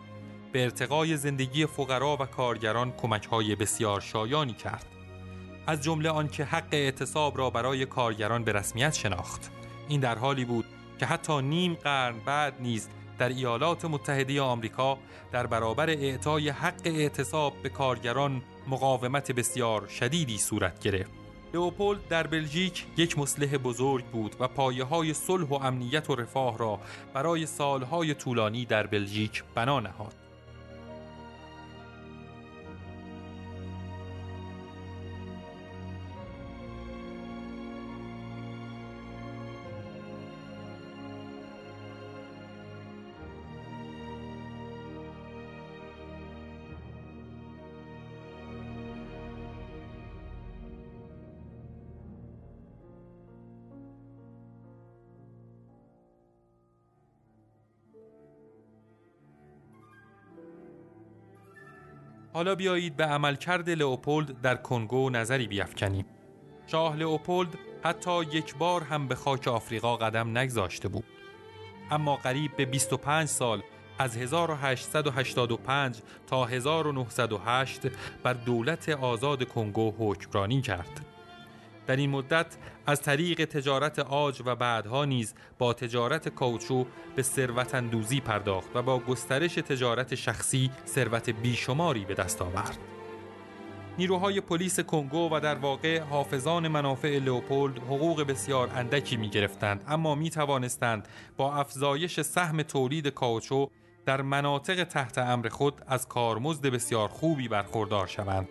به ارتقای زندگی فقرا و کارگران کمکهای بسیار شایانی کرد. از جمله آنکه حق اعتصاب را برای کارگران به رسمیت شناخت. این در حالی بود که حتی نیم قرن بعد نیز در ایالات متحده آمریکا در برابر اعطای حق اعتصاب به کارگران مقاومت بسیار شدیدی صورت گرفت. لئوپولد در بلژیک یک مصلح بزرگ بود و پایه های صلح و امنیت و رفاه را برای سالهای طولانی در بلژیک بنا نهاد. حالا بیایید به عملکرد لئوپولد در کنگو نظری بیافکنیم. شاه لئوپولد حتی یک بار هم به خاک آفریقا قدم نگذاشته بود. اما قریب به 25 سال از 1885 تا 1908 بر دولت آزاد کنگو حکمرانی کرد. در این مدت از طریق تجارت آج و بعدها نیز با تجارت کاوچو به ثروت اندوزی پرداخت و با گسترش تجارت شخصی ثروت بیشماری به دست آورد. نیروهای پلیس کنگو و در واقع حافظان منافع لئوپولد حقوق بسیار اندکی می گرفتند اما می توانستند با افزایش سهم تولید کاوچو در مناطق تحت امر خود از کارمزد بسیار خوبی برخوردار شوند.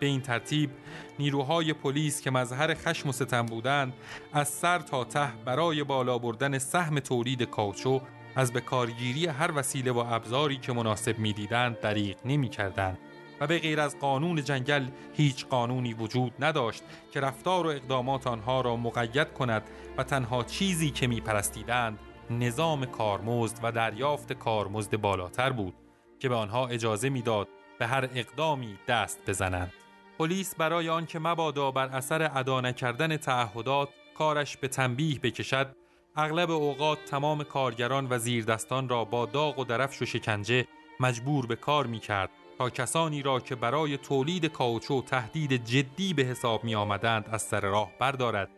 به این ترتیب نیروهای پلیس که مظهر خشم و ستم بودند از سر تا ته برای بالا بردن سهم تولید کاوچو از به کارگیری هر وسیله و ابزاری که مناسب می‌دیدند دریغ نمی‌کردند و به غیر از قانون جنگل هیچ قانونی وجود نداشت که رفتار و اقدامات آنها را مقید کند و تنها چیزی که میپرستیدند نظام کارمزد و دریافت کارمزد بالاتر بود که به آنها اجازه می‌داد به هر اقدامی دست بزنند. پلیس برای آنکه مبادا بر اثر ادا نکردن تعهدات کارش به تنبیه بکشد اغلب اوقات تمام کارگران و زیردستان را با داغ و درفش و شکنجه مجبور به کار می کرد تا کسانی را که برای تولید کاوچو تهدید جدی به حساب می آمدند از سر راه بردارد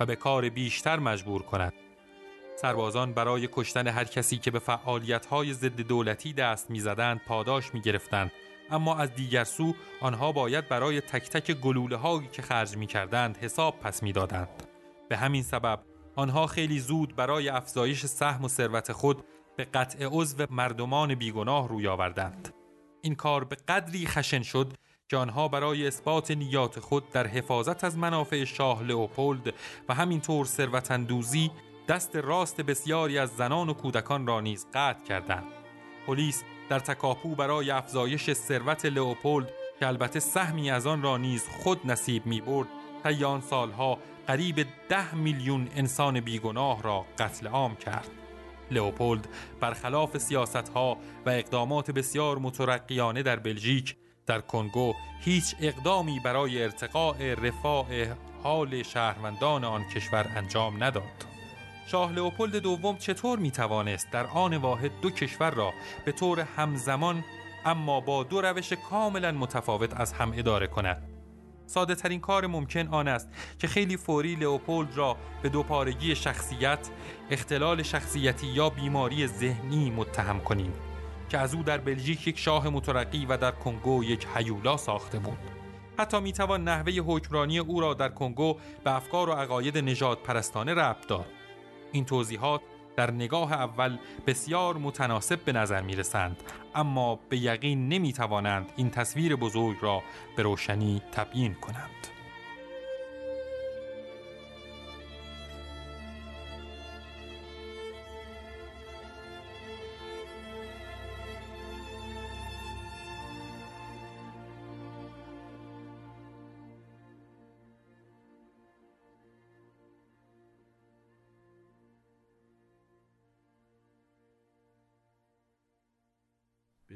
و به کار بیشتر مجبور کند. سربازان برای کشتن هر کسی که به فعالیت‌های ضد دولتی دست می‌زدند پاداش می‌گرفتند اما از دیگر سو آنها باید برای تک تک گلوله هایی که خرج می‌کردند حساب پس می‌دادند. به همین سبب آنها خیلی زود برای افزایش سهم و ثروت خود به قطع عضو مردمان بیگناه روی آوردند. این کار به قدری خشن شد که آنها برای اثبات نیات خود در حفاظت از منافع شاه لئوپولد و همینطور ثروتاندوزی دست راست بسیاری از زنان و کودکان را نیز قطع کردند. پلیس در تکاپو برای افزایش ثروت لئوپولد که البته سهمی از آن را نیز خود نصیب می برد طی آن سالها قریب ده میلیون انسان بیگناه را قتل عام کرد. لئوپولد برخلاف سیاستها و اقدامات بسیار مترقیانه در بلژیک در کنگو هیچ اقدامی برای ارتقاء رفاه حال شهروندان آن کشور انجام نداد. شاه لئوپولد دوم چطور می توانست در آن واحد دو کشور را به طور همزمان اما با دو روش کاملا متفاوت از هم اداره کند ساده ترین کار ممکن آن است که خیلی فوری لئوپولد را به دوپارگی شخصیت، اختلال شخصیتی یا بیماری ذهنی متهم کنیم که از او در بلژیک یک شاه مترقی و در کنگو یک هیولا ساخته بود. حتی می‌توان نحوه حکمرانی او را در کنگو به افکار و عقاید نجات پرستانه ربط داد. این توضیحات در نگاه اول بسیار متناسب به نظر می رسند اما به یقین نمی توانند این تصویر بزرگ را به روشنی تبیین کنند.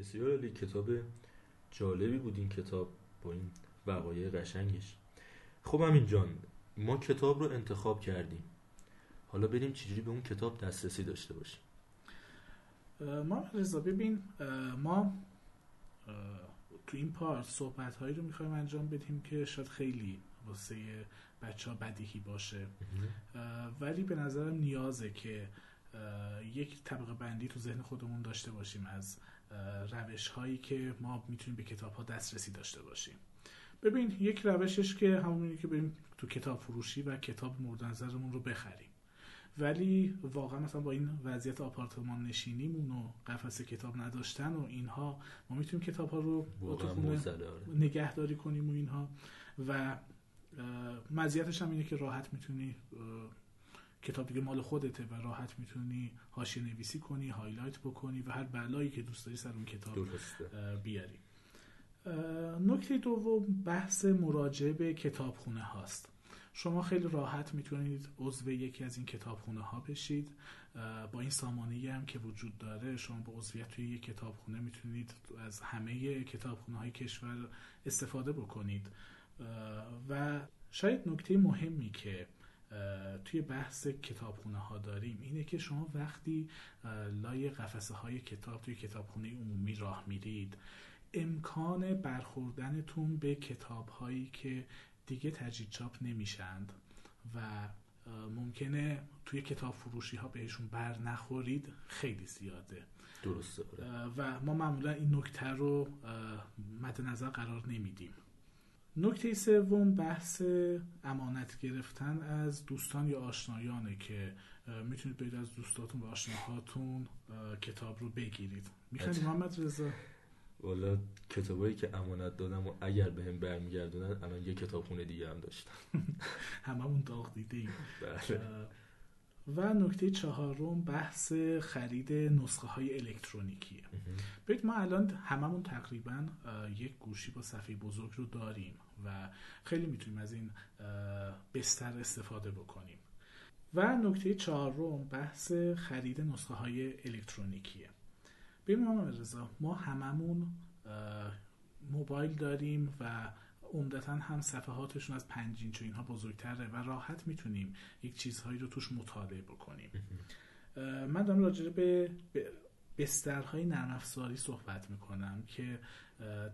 بسیار عالی. کتاب جالبی بود این کتاب با این وقایع قشنگش. خب همین جان ما کتاب رو انتخاب کردیم. حالا بریم چجوری به اون کتاب دسترسی داشته باشیم. ما رضا ببین ما تو این پارت صحبت هایی رو می‌خوایم انجام بدیم که شاید خیلی واسه بچه ها بدیهی باشه. ولی به نظرم نیازه که یک طبقه بندی تو ذهن خودمون داشته باشیم از روش هایی که ما می‌تونیم به کتاب ها دسترسی داشته باشیم. ببین یک روشش که همونی که بریم تو کتاب فروشی و کتاب مورد نظرمون رو بخریم. ولی واقعا مثلا با این وضعیت آپارتمان نشینیمون و قفس کتاب نداشتن و اینها ما می‌تونیم کتاب ها رو نگهداری کنیم و اینها. و مزیتش هم اینه که راحت می‌تونی کتاب دیگه مال خودته و راحت می‌تونی حاشیه نویسی کنی هایلایت بکنی و هر بلایی که دوست داری سر اون کتاب درسته. بیاری. نکته دوم بحث مراجعه به کتابخونه هاست. شما خیلی راحت می‌تونید عضو یکی از این کتابخونه ها بشید. با این سامانه هم که وجود داره شما با عضویت توی یک کتابخونه می‌تونید از همه کتابخونه های کشور استفاده بکنید. و شاید نکته مهمی که توی بحث کتابخونه ها داریم. اینه که شما وقتی لای قفسه های کتاب توی کتابخونه عمومی راه میرید امکان برخوردنتون به کتاب هایی که دیگه تجدید چاپ نمیشند و ممکنه توی کتاب فروشی ها بهشون بر نخورید خیلی زیاده. درسته. و ما معمولا این نکته رو مد نظر قرار نمیدیم. نکته سوم بحث امانت گرفتن از دوستان یا آشنایانه که می‌تونید برید از دوستاتون و آشناهاتون کتاب رو بگیرید. می‌خواید محمد رضا؟ والا کتابایی که امانت دادم و اگر به هم برمیگردونن الان یه کتابخونه دیگه هم داشتم. <laughs> هممون داغ دیده ایم بله. و نکته چهارم بحث خرید نسخه های الکترونیکیه ببینید ما الان هممون تقریبا یک گوشی با صفحه بزرگ رو داریم و خیلی می‌تونیم از این بستر استفاده بکنیم. و نکته چهارم بحث خرید نسخه های الکترونیکیه. ببین محمد رضا ما هممون موبایل داریم و عمدتا هم صفحاتشون از پنج اینچ اینها بزرگتره و راحت می‌تونیم یک چیزهایی رو توش مطالعه بکنیم. من دارم راجع به بسترهای نرم افزاری صحبت می‌کنم که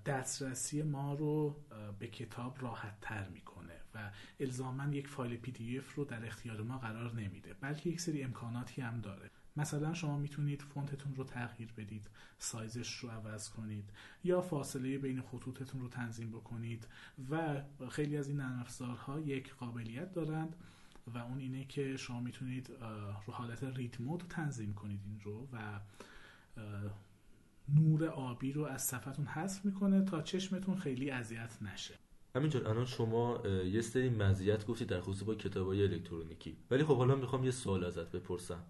دسترسی ما رو به کتاب راحت تر می‌کنه و الزاما یک فایل PDF رو در اختیار ما قرار نمیده بلکه یک سری امکاناتی هم داره. مثلا شما می‌تونید فونتتون رو تغییر بدید سایزش رو عوض کنید یا فاصله بین خطوطتون رو تنظیم بکنید و خیلی از این نرم یک قابلیت دارند و اون اینه که شما می‌تونید رو حالت رید مود تنظیم کنید این رو و نور آبی رو از صفحتون حذف می‌کنه تا چشمتون خیلی اذیت نشه. همینجور الان شما یه سری مزیت گفتی در خصوص با کتابای الکترونیکی. ولی خب حالا می‌خوام یه سوال ازت بپرسم.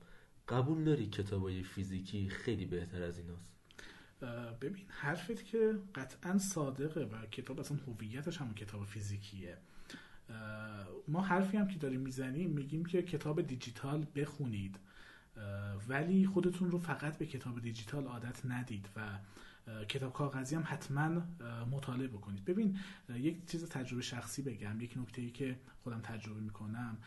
قبول داری کتابای فیزیکی خیلی بهتر از ایناست؟ ببین حرفت که قطعا صادقه و کتاب اصلا هویتش همون کتاب فیزیکیه. ما حرفی هم که داریم می‌زنیم میگیم که کتاب دیجیتال بخونید. ولی خودتون رو فقط به کتاب دیجیتال عادت ندید و کتاب کاغذی هم حتما مطالعه بکنید. ببین یک چیز تجربه شخصی بگم یک نکته ای که خودم تجربه می‌کنم.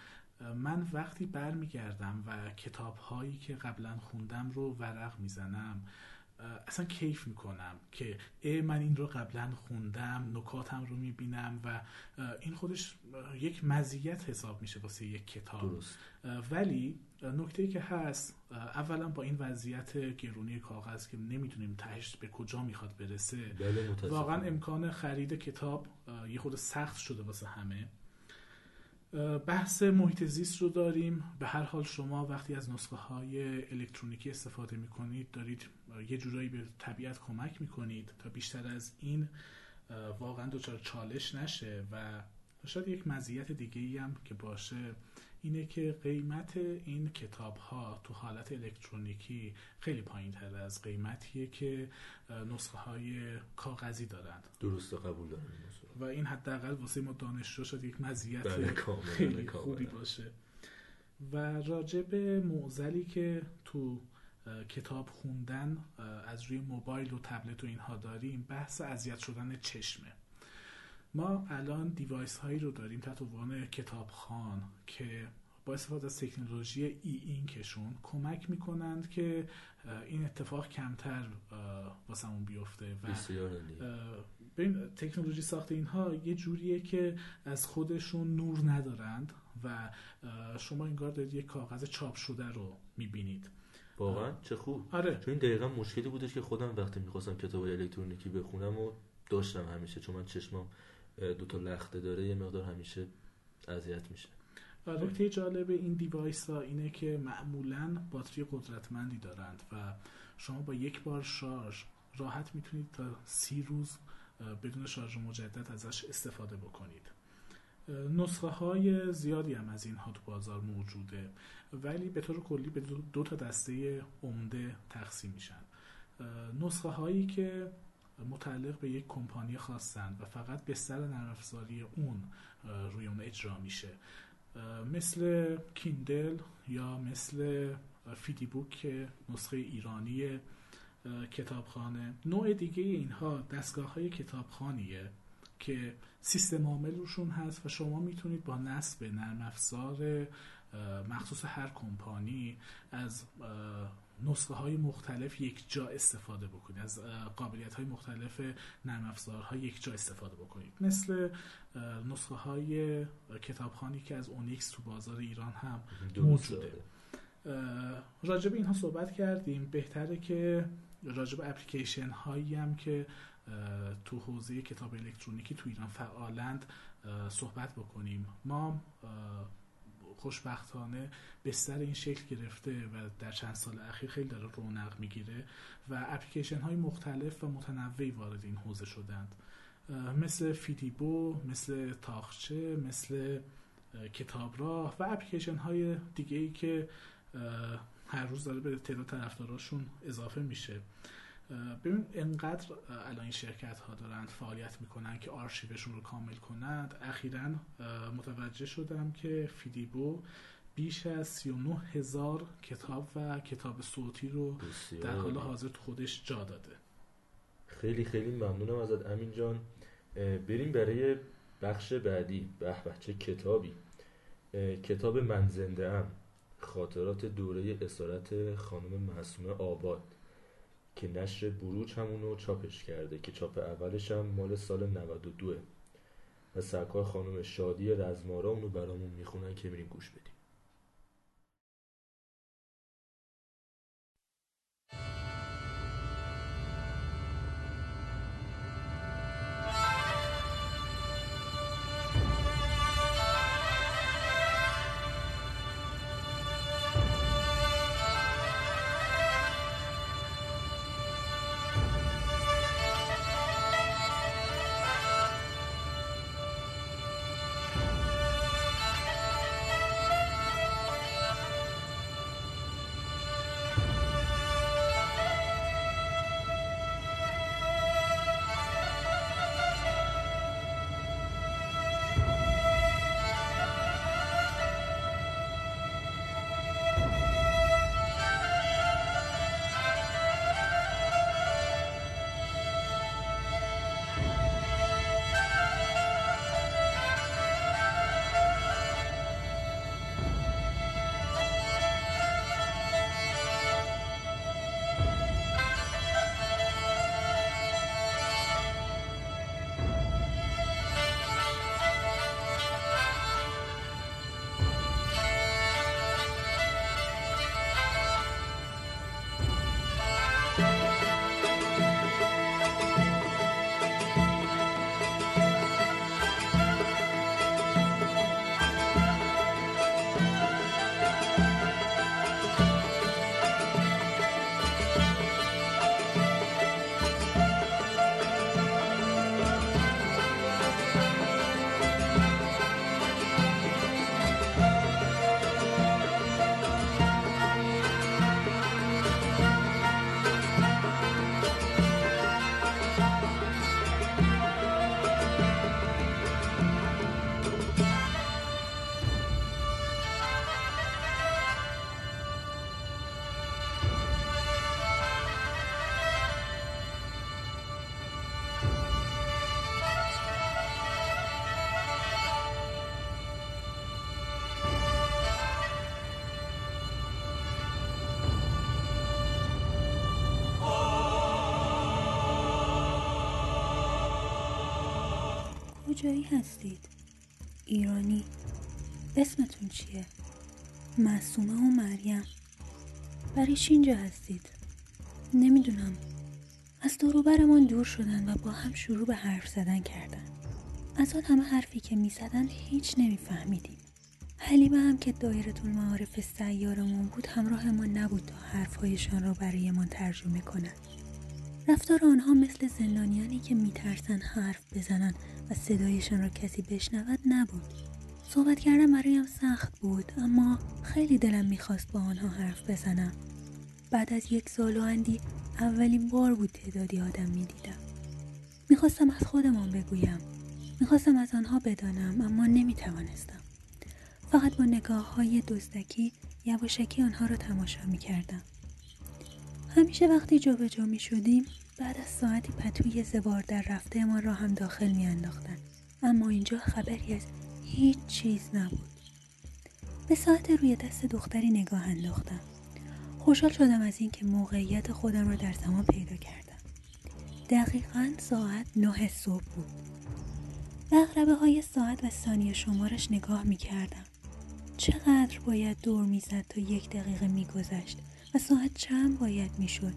من وقتی برمیگردم و کتاب هایی که قبلا خوندم رو ورق می‌زنم اصلا کیف می‌کنم که ای من این رو قبلا خوندم نکاتم رو می‌بینم و این خودش یک مزیت حساب میشه واسه یک کتاب. درست. ولی نکته که هست اولا با این وضعیت گرونی کاغذ که نمی‌دونیم تهش به کجا می‌خواد برسه بله. واقعا امکان خرید کتاب یه خود سخت شده واسه همه. بحث محیط زیست رو داریم. به هر حال شما وقتی از نسخه های الکترونیکی استفاده می کنید دارید یه جورایی به طبیعت کمک می کنید تا بیشتر از این واقعا دچار چالش نشه و شاید یک مزیت دیگه ای هم که باشه اینه که قیمت این کتاب ها تو حالت الکترونیکی خیلی پایین تر از قیمتیه که نسخه های کاغذی دارند درسته قبول دارم. و این حداقل واسه ما دانشجو شد یک مزیت بله، خیلی خوبی باشه. و راجع به معضلی که تو کتاب خوندن از روی موبایل و تبلت و اینها داریم بحث اذیت شدن چشمه. ما الان دیوایس هایی رو داریم تحت عنوان کتابخان که با استفاده از تکنولوژی ای اینکشون کمک می‌کنند که این اتفاق کمتر واسمون بیفته و ببین تکنولوژی ساخت اینها یه جوریه که از خودشون نور ندارند و شما انگار دارید یه کاغذ چاپ شده رو می‌بینید. واقعا؟ چه خوب. آره. چون دقیقا مشکلی بودش که خودم وقتی می‌خواستم کتاب الکترونیکی بخونم و داشتم همیشه چون من چشمم دو تا لخته داره یه مقدار همیشه اذیت میشه. نکته جالب این device ها اینه که معمولا باتری قدرتمندی دارند و شما با یک بار شارژ راحت می‌تونید تا سی روز بدون شارژ مجدد ازش استفاده بکنید. نسخه های زیادی هم از اینها تو بازار موجوده ولی به طور کلی به دو تا دسته عمده تقسیم میشن. نسخه هایی که متعلق به یک کمپانی خاصند و فقط بستر نرم افزاری اون روی اون اجرا میشه. مثل کیندل یا مثل فیدی بوک که نسخه ایرانی کتابخانه. نوع دیگه اینها دستگاه های کتابخانیه که سیستم عامل روشون هست و شما می‌تونید با نصب نرم افزار مخصوص هر کمپانی از نسخه های مختلف یک جا استفاده بکنید. از قابلیت های مختلف نرم افزارها یک جا استفاده بکنید. مثل نسخه های کتابخانی که از اونیکس تو بازار ایران هم موجوده. راجب اینها صحبت کردیم. بهتره که راجب اپلیکیشن هایی هم که تو حوزه کتاب الکترونیکی تو ایران فعالند صحبت بکنیم. ما خوشبختانه بستر این شکل گرفته و در چند سال اخیر خیلی داره رونق می‌گیره و اپلیکیشن های مختلف و متنوعی وارد این حوزه شدند. مثل فیدیبو مثل تاخچه مثل کتابراه و اپلیکیشن های دیگه ای که هر روز داره به تعداد طرفداراشون اضافه میشه. ببین انقدر الان این شرکت ها دارند فعالیت می‌کنن که آرشیوشون رو کامل کنند. اخیرا متوجه شدم که فیدیبو بیش از 39 هزار کتاب و کتاب صوتی رو در حال حاضر خودش جا داده. خیلی خیلی ممنونم ازت. امین جان بریم برای بخش بعدی. به به چه کتابی؟ کتاب من زنده ام خاطرات دوره اسارت خانم معصومه آباد که نشر بروج همونو چاپش کرده که چاپ اولش هم مال سال 92 و سرکار خانم شادی رزمارا اونو برامون می‌خونن که میریم گوش بدیم. کجایی هستید؟ ایرانی اسمتون چیه؟ معصومه و مریم برای چی اینجا هستید؟ نمی‌دونم از دوروبرمان دور شدن و با هم شروع به حرف زدن کردن از آن همه حرفی که می‌زدن هیچ نمیفهمیدیم حلیمه هم که دایره المعارف سیارمون بود همراه ما نبود تا حرفهایشان را برایمان ترجمه کند رفتار آنها مثل زندانیانی که میترسن حرف بزنن و صدایشان را کسی بشنود نبود. صحبت کردن برایم سخت بود اما خیلی دلم می‌خواست با آنها حرف بزنم. بعد از یک سال و اندی اولین بار بود تعدادی آدم می‌دیدم. می‌خواستم از خودمان بگویم. می‌خواستم از آنها بدانم اما نمی‌توانستم. فقط با نگاه های دزدکی یواشکی آنها را تماشا می‌کردم. همیشه وقتی جابجا می شدیم بعد از ساعتی پتوی زوار در رفته ما را هم داخل می انداختن. اما اینجا خبری از هیچ چیز نبود. به ساعت روی دست دختری نگاه انداختم. خوشحال شدم از اینکه موقعیت خودم را در زمان پیدا کردم. دقیقا ساعت نه صبح بود. به های ساعت و ثانیه شمارش نگاه می کردم. چقدر باید دور می‌زد تا یک دقیقه میگذشت و ساعت چند باید می‌شد؟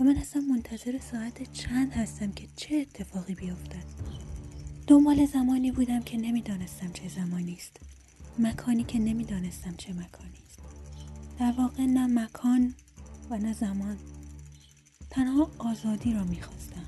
و من اصلا منتظر ساعت چند هستم که چه اتفاقی بیفتد؟ دنبال زمانی بودم که نمی‌دانستم چه زمانی است. مکانی که نمی‌دانستم چه مکانی است. در واقع نه مکان و نه زمان. تنها آزادی را می‌خواستم.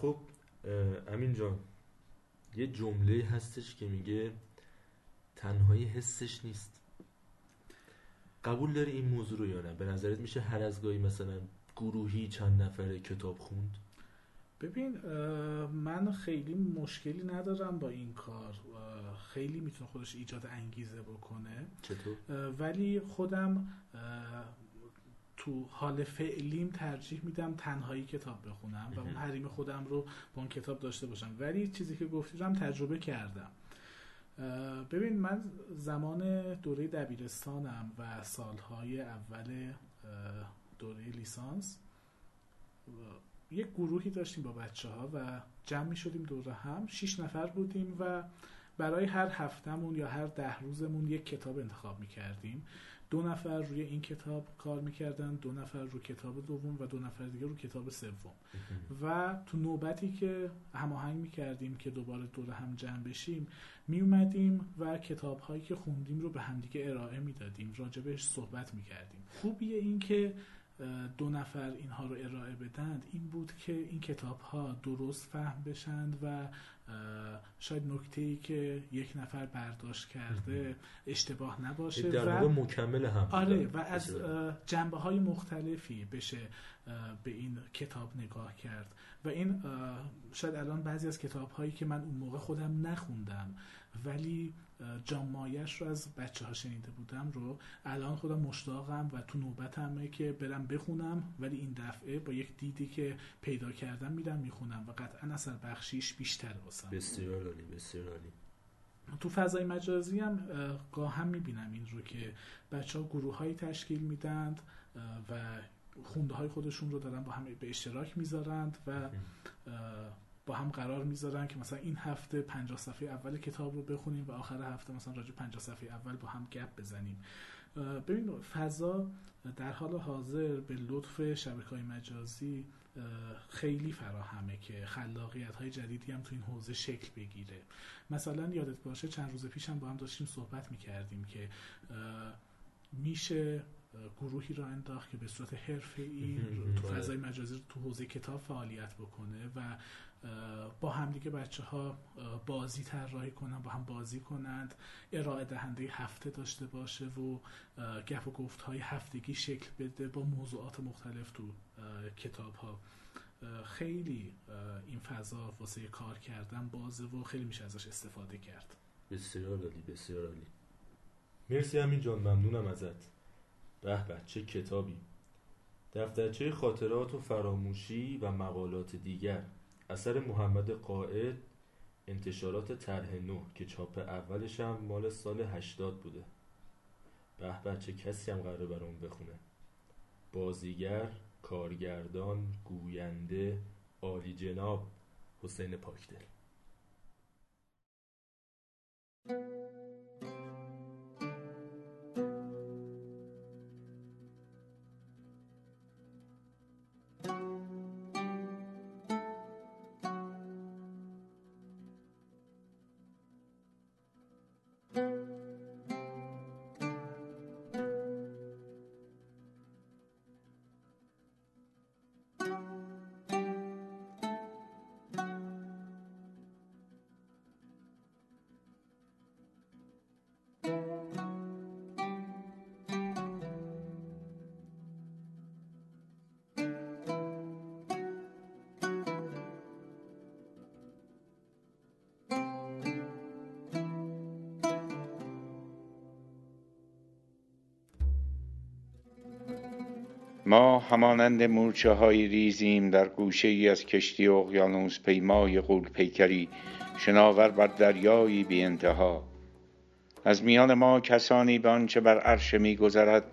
خب امین جان یه جمله هستش که میگه تنهایی حسش نیست. قبول داری این موضوع رو یا نه؟ به نظرت میشه هر از گاهی مثلا گروهی چند نفره کتاب خوند؟ ببین من خیلی مشکلی ندارم با این کار. خیلی می‌تونه خودش ایجاد انگیزه بکنه. چطور؟ ولی خودم تو حال فعلیم ترجیح میدم تنهایی کتاب بخونم و اون حریم خودم رو با اون کتاب داشته باشم. ولی چیزی که گفتی رو هم تجربه کردم. ببین من زمان دوره دبیرستانم و سالهای اول دوره لیسانس یک گروهی داشتیم با بچه ها و جمع می شدیم دور هم. شیش نفر بودیم و برای هر هفتهمون یا هر ده روزمون یک کتاب انتخاب می کردیم دو نفر روی این کتاب کار می‌کردن دو نفر رو کتاب دوم و دو نفر دیگه رو کتاب سوم. و تو نوبتی که هماهنگ می‌کردیم که دوباره دور هم جمع بشیم میومدیم و کتاب هایی که خوندیم رو به همدیگه ارائه می‌دادیم راجبش صحبت می‌کردیم. خوبیه این که دو نفر اینها رو ارائه بدند این بود که این کتاب ها درست فهم بشند و شاید نکته ای که یک نفر برداشت کرده اشتباه نباشه در واقع مکمل هم آره و از جنبه های مختلفی بشه به این کتاب نگاه کرد. و این شاید الان بعضی از کتاب هایی که من اون موقع خودم نخوندم ولی اه، جان مایش رو از بچه ها شنیده بودم رو. الان خودم مشتاقم و تو نوبتمه که برم بخونم ولی این دفعه با یک دیدی که پیدا کردم میرم می‌خونم و قطعا اثر بخشیش بیشتر واسم. بسیار عالی بسیار عالی. تو فضای مجازی هم اه، گاهم می‌بینم این رو که بچه ها گروه هایی تشکیل میدند و خونده های خودشون رو دارن با هم به اشتراک می‌ذارند و با هم قرار می‌ذارن که مثلا این هفته 50 صفحه اول کتاب رو بخونیم و آخر هفته مثلا راجع 50 صفحه اول با هم گپ بزنیم ببین فضا در حال حاضر به لطف شبکه های مجازی خیلی فراهمه که خلاقیت های جدیدی هم تو این حوزه شکل بگیره مثلا یادت باشه چند روز پیش هم با هم داشتیم صحبت می‌کردیم که میشه گروهی را انداخت که به صورت حرفه‌ای <laughs> تو بله. فضای مجازی تو حوزه کتاب فعالیت بکنه و با همدیگه بچه ها بازی طراحی کنن با هم بازی کنند. ارائه دهنده هفته داشته باشه و گپ و گفت های هفتگی شکل بده با موضوعات مختلف تو کتاب ها خیلی این فضا واسه کار کردن بازه و خیلی میشه ازش استفاده کرد. بسیار عالی بسیار عالی. مرسی همین جان ممنونم ازت. به به چه کتابی. دفترچه خاطرات و فراموشی و مقالات دیگر. اثر محمد قائد انتشارات طرح نو که چاپ اولش هم مال سال 80 بوده. به به چه کسی هم قراره برامون بخونه؟ بازیگر کارگردان گوینده عالی جناب حسین پاکدل. ما همانند مورچه های ریزیم در گوشه ای از کشتی اقیانوس پیمای غول پیکری شناور بر دریایی بی انتها. از میان ما کسانی به آنچه بر عرش می گذرد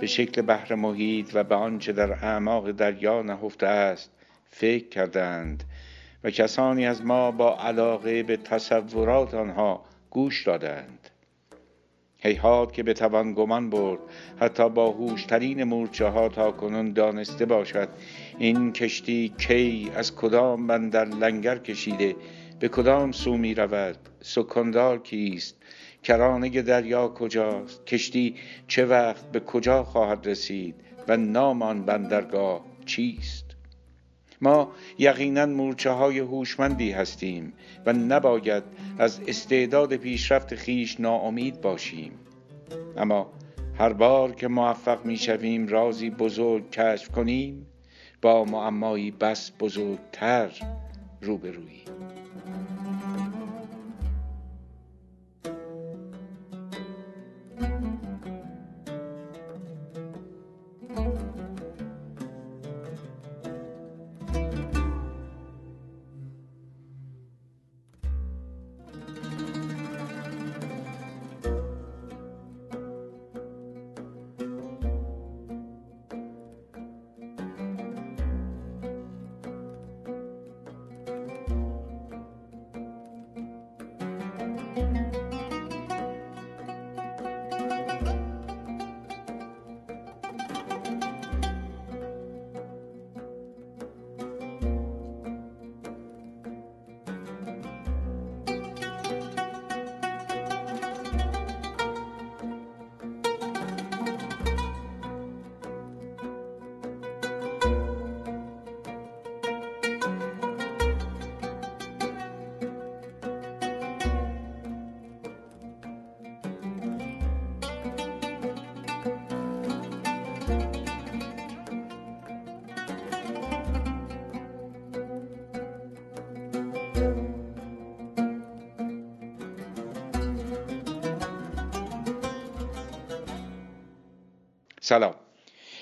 به شکل بحر محیط و به آنچه در اعماق دریا نهفته است فکر کردند و کسانی از ما با علاقه به تصورات آنها گوش دادند. هیهات که بتوان گمان برد حتی با هوشترین مورچه ها تا کنون دانسته باشد. این کشتی کی از کدام بندر لنگر کشیده به کدام سو می رود سکندار کیست کرانه دریا کجاست کشتی چه وقت به کجا خواهد رسید و نام آن بندرگاه چیست؟ ما یقینا مورچه های هوشمندی هستیم و نباید از استعداد پیشرفت خیش ناامید باشیم. اما هر بار که موفق می شویم رازی بزرگ کشف کنیم با معمایی بس بزرگتر روبروییم.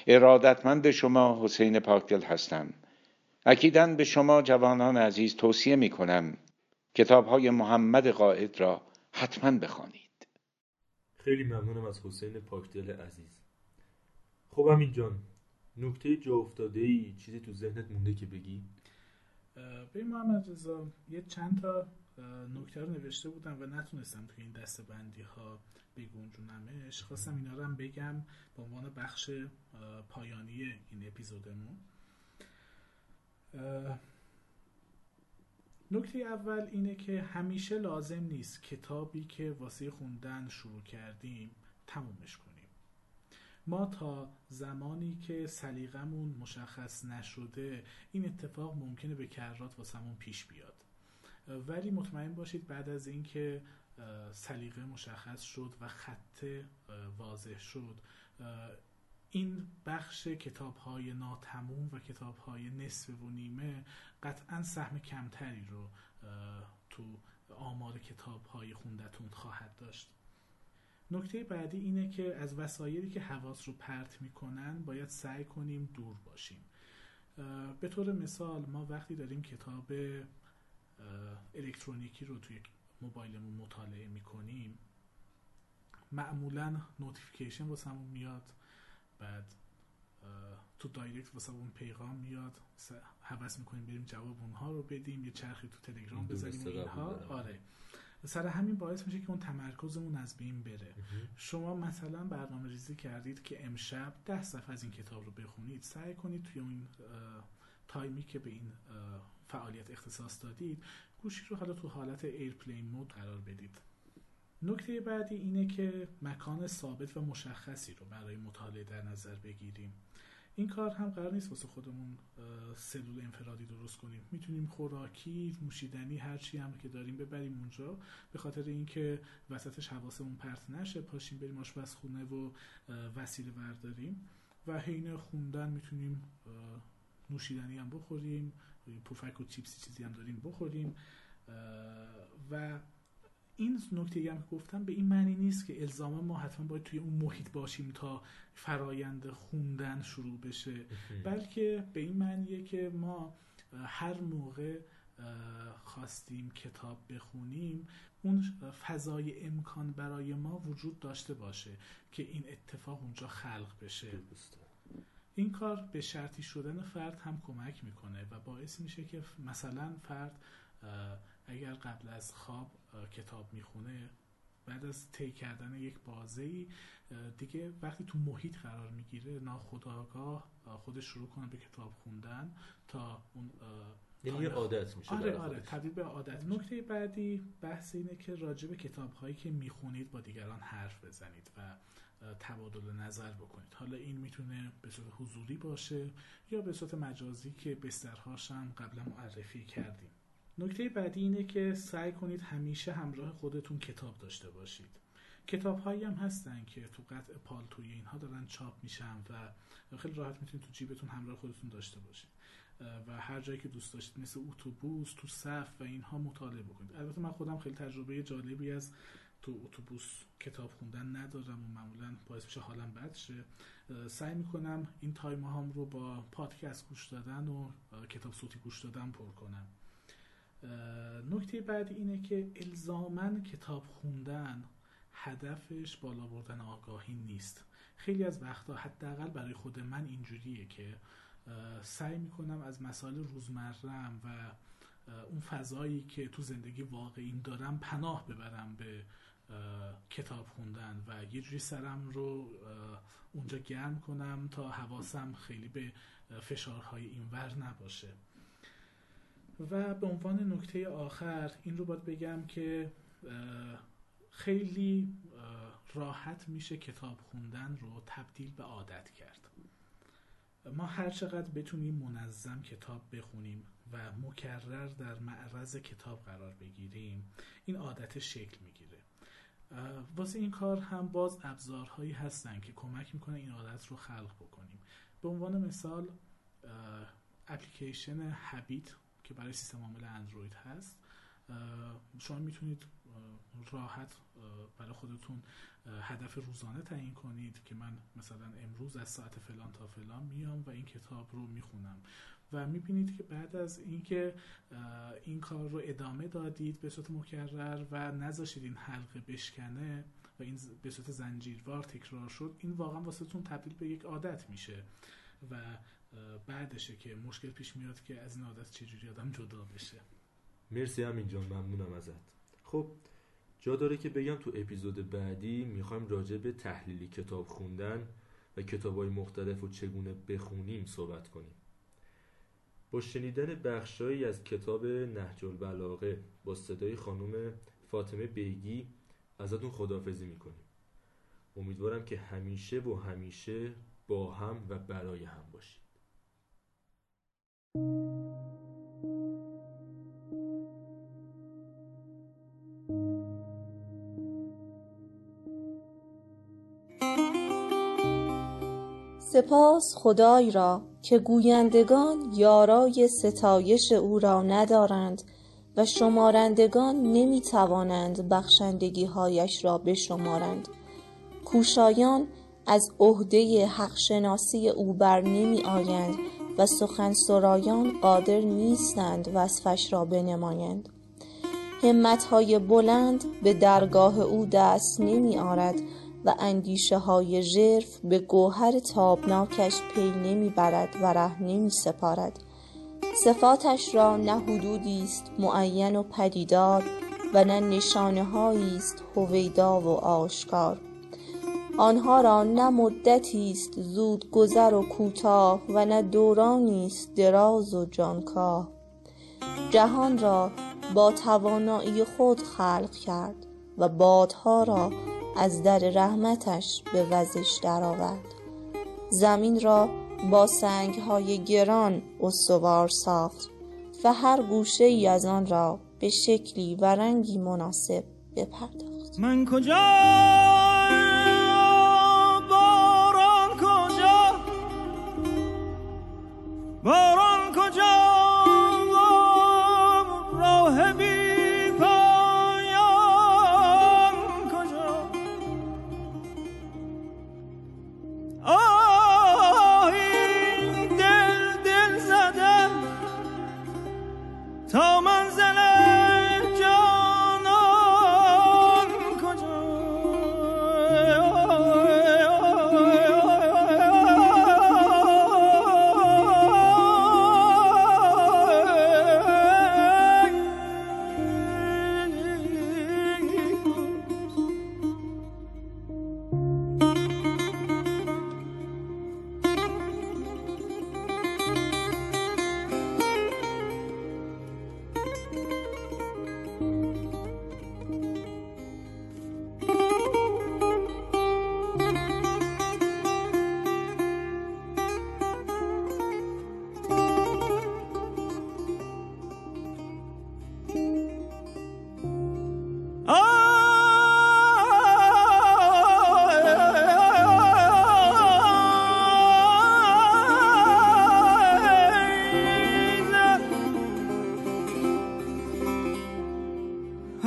ارادتمند شما حسین پاکدل هستم. اکیدا به شما جوانان عزیز توصیه می کنم کتاب های محمد قائد را حتما بخوانید. خیلی ممنونم از حسین پاکدل عزیز. خب همین جان نکته جا افتاده ای چیزی تو ذهنت مونده که بگی؟ به محمد رضا یه چند تا نکته رو نوشته بودم و نتونستم توی این دسته بندی ها بگنجونمش خواستم اینا رو هم بگم به عنوان بخش پایانی این اپیزودمون. نکته اول اینه که همیشه لازم نیست کتابی که واسه خوندن شروع کردیم تمومش کنیم. ما تا زمانی که سلیقمون مشخص نشده این اتفاق ممکنه به کرات واسمون پیش بیاد. ولی مطمئن باشید بعد از اینکه سلیقه مشخص شد و خط واضح شد این بخش کتاب های ناتموم و کتاب های نصف و نیمه قطعا سهم کمتری رو تو آمار کتاب های خوندتون خواهد داشت. نکته بعدی اینه که از وسایلی که حواس رو پرت می‌کنن باید سعی کنیم دور باشیم. به طور مثال ما وقتی داریم کتاب الکترونیکی رو توی موبایلمون مطالعه می‌کنیم. معمولا notification واسمون میاد بعد تو direct واسمون پیغام میاد. هوس می‌کنیم بریم جواب اونها رو بدیم یه چرخی تو تلگرام بزنیم اینها. آره. سر همین باعث میشه که اون تمرکزمون از بین بره. شما مثلا برنامه ریزی کردید که امشب ده صفحه از این کتاب رو بخونید. سعی کنید توی این time ی که به این فعالیت اختصاص دادید گوشی رو حالا تو حالت airplane mode قرار بدید. نکته بعدی اینه که مکان ثابت و مشخصی رو برای مطالعه در نظر بگیریم. این کار هم قرار نیست واسه خودمون سلول انفرادی درست کنیم. می‌تونیم خوراکی نوشیدنی هر چی هم که داریم ببریم اونجا. به خاطر اینکه وسطش حواسمون پرت نشه پاشیم بریم آشپزخونه و وسیله برداریم. و حین خوندن می‌تونیم نوشیدنی هم بخوریم پفک و چیپسی چیزی هم داریم بخوریم و این نکته هم که گفتم به این معنی نیست که الزاما ما حتما باید توی اون محیط باشیم تا فرایند خوندن شروع بشه. بلکه به این معنیه که ما هر موقع خواستیم کتاب بخونیم اون فضای امکان برای ما وجود داشته باشه که این اتفاق اونجا خلق بشه. این کار به شرطی شدن فرد هم کمک می‌کنه و باعث میشه که مثلا فرد اگر قبل از خواب کتاب می‌خونه بعد از طی کردن یک بازه دیگه وقتی تو محیط قرار می‌گیره ناخودآگاه خودش شروع کنه به کتاب خوندن تا اون یعنی یه عادت میشه آره آره تبدیل به عادت. نکته بعدی بحث اینه که راجع به کتاب هایی که می‌خونید با دیگران حرف بزنید و تبادل نظر بکنید. حالا این می‌تونه به صورت حضوری باشه یا به صورت مجازی که بسترهاش هم قبلا معرفی کردیم. نکته بعدی اینه که سعی کنید همیشه همراه خودتون کتاب داشته باشید. کتاب هایی هم هستن که تو قطع پالتوی اینها دارن چاپ میشن و خیلی راحت می‌تونید تو جیبتون همراه خودتون داشته باشید. و هر جایی که دوست داشتید مثل اتوبوس تو صف و اینها مطالعه بکنید. البته من خودم خیلی تجربه جالبی از تو اتوبوس کتاب خوندن ندارم و معمولا باعث میشه حالم بد شه. سعی می‌کنم این تایم هم رو با پادکست گوش دادن و کتاب صوتی گوش دادن پر کنم. نکته بعدی اینه که الزامن کتاب خوندن هدفش بالا بردن آگاهی نیست. خیلی از وقتا حداقل برای خود من اینجوریه که سعی می‌کنم از مسائل روزمرم و اون فضایی که تو زندگی واقعیم دارم پناه ببرم به کتاب خوندن و یه جوری سرم رو اونجا گرم کنم تا حواسم خیلی به فشارهای اینور نباشه. و به عنوان نکته آخر این رو باید بگم که خیلی راحت میشه کتاب خوندن رو تبدیل به عادت کرد. ما هر چقدر بتونیم منظم کتاب بخونیم و مکرر در معرض کتاب قرار بگیریم این عادت شکل می‌گیره. واسه این کار هم باز ابزارهایی هستن که کمک می‌کنن این عادت رو خلق بکنیم. به عنوان مثال اپلیکیشن هبیت که برای سیستم عامل اندروید هست شما می‌تونید راحت برای خودتون هدف روزانه تعیین کنید که من مثلا امروز از ساعت فلان تا فلان میام و این کتاب رو می‌خونم. و می‌بینید که بعد از اینکه این کار رو ادامه دادید به صورت مکرر و نذاشید این حلقه بشکنه و این به صورت زنجیروار تکرار شد این واقعا واسهتون تبدیل به یک عادت میشه و بعدشه که مشکل پیش میاد که از این عادت چجوری آدم جدا بشه. مرسی همین جان ممنونم ازت. خب جا داره که بگم تو اپیزود بعدی می‌خوایم راجع به تحلیلی کتاب خوندن و کتاب های مختلف و چگونه بخونیم صحبت کنیم. شنیدن بخشایی از کتاب نهج البلاغه با صدای خانم فاطمه بیگی ازتون خدافزی می‌کنیم. امیدوارم که همیشه و همیشه با هم و برای هم باشید. سپاس خدای را که گویندگان یارای ستایش او را ندارند و شمارندگان نمی توانند بخشندگی هایش را بشمارند. کوشایان از عهده حق شناسی او بر نمی آیند و سخن سرایان قادر نیستند وصفش را بنمایند. همتهای بلند به درگاه او دست نمی آرد و اندیشه های ژرف به گوهر تابناکش پی نمی برد و ره نمی سپارد صفاتش را نه حدودی است معین و پدیدار و نه نشانه است هویدا و آشکار. آنها را نه مدتی است زود گذر و کوتاه و نه دورانی است دراز و جانکاه. جهان را با توانایی خود خلق کرد و بادها را از در رحمتش به وزش درآورد. زمین را با سنگهای گران استوار ساخت و هر گوشه ای از آن را به شکلی و رنگی مناسب بپرداخت. من کجا؟ باران کجا؟ باران کجا؟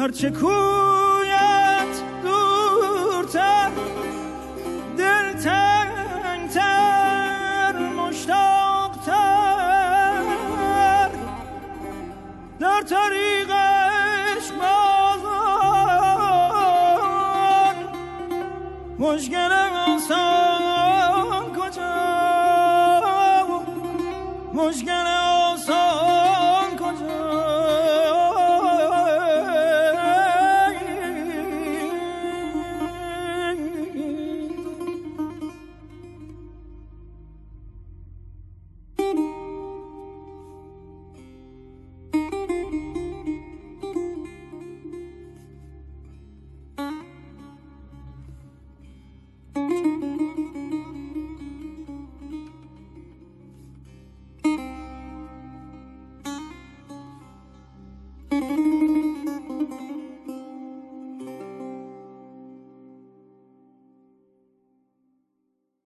هرچه کویت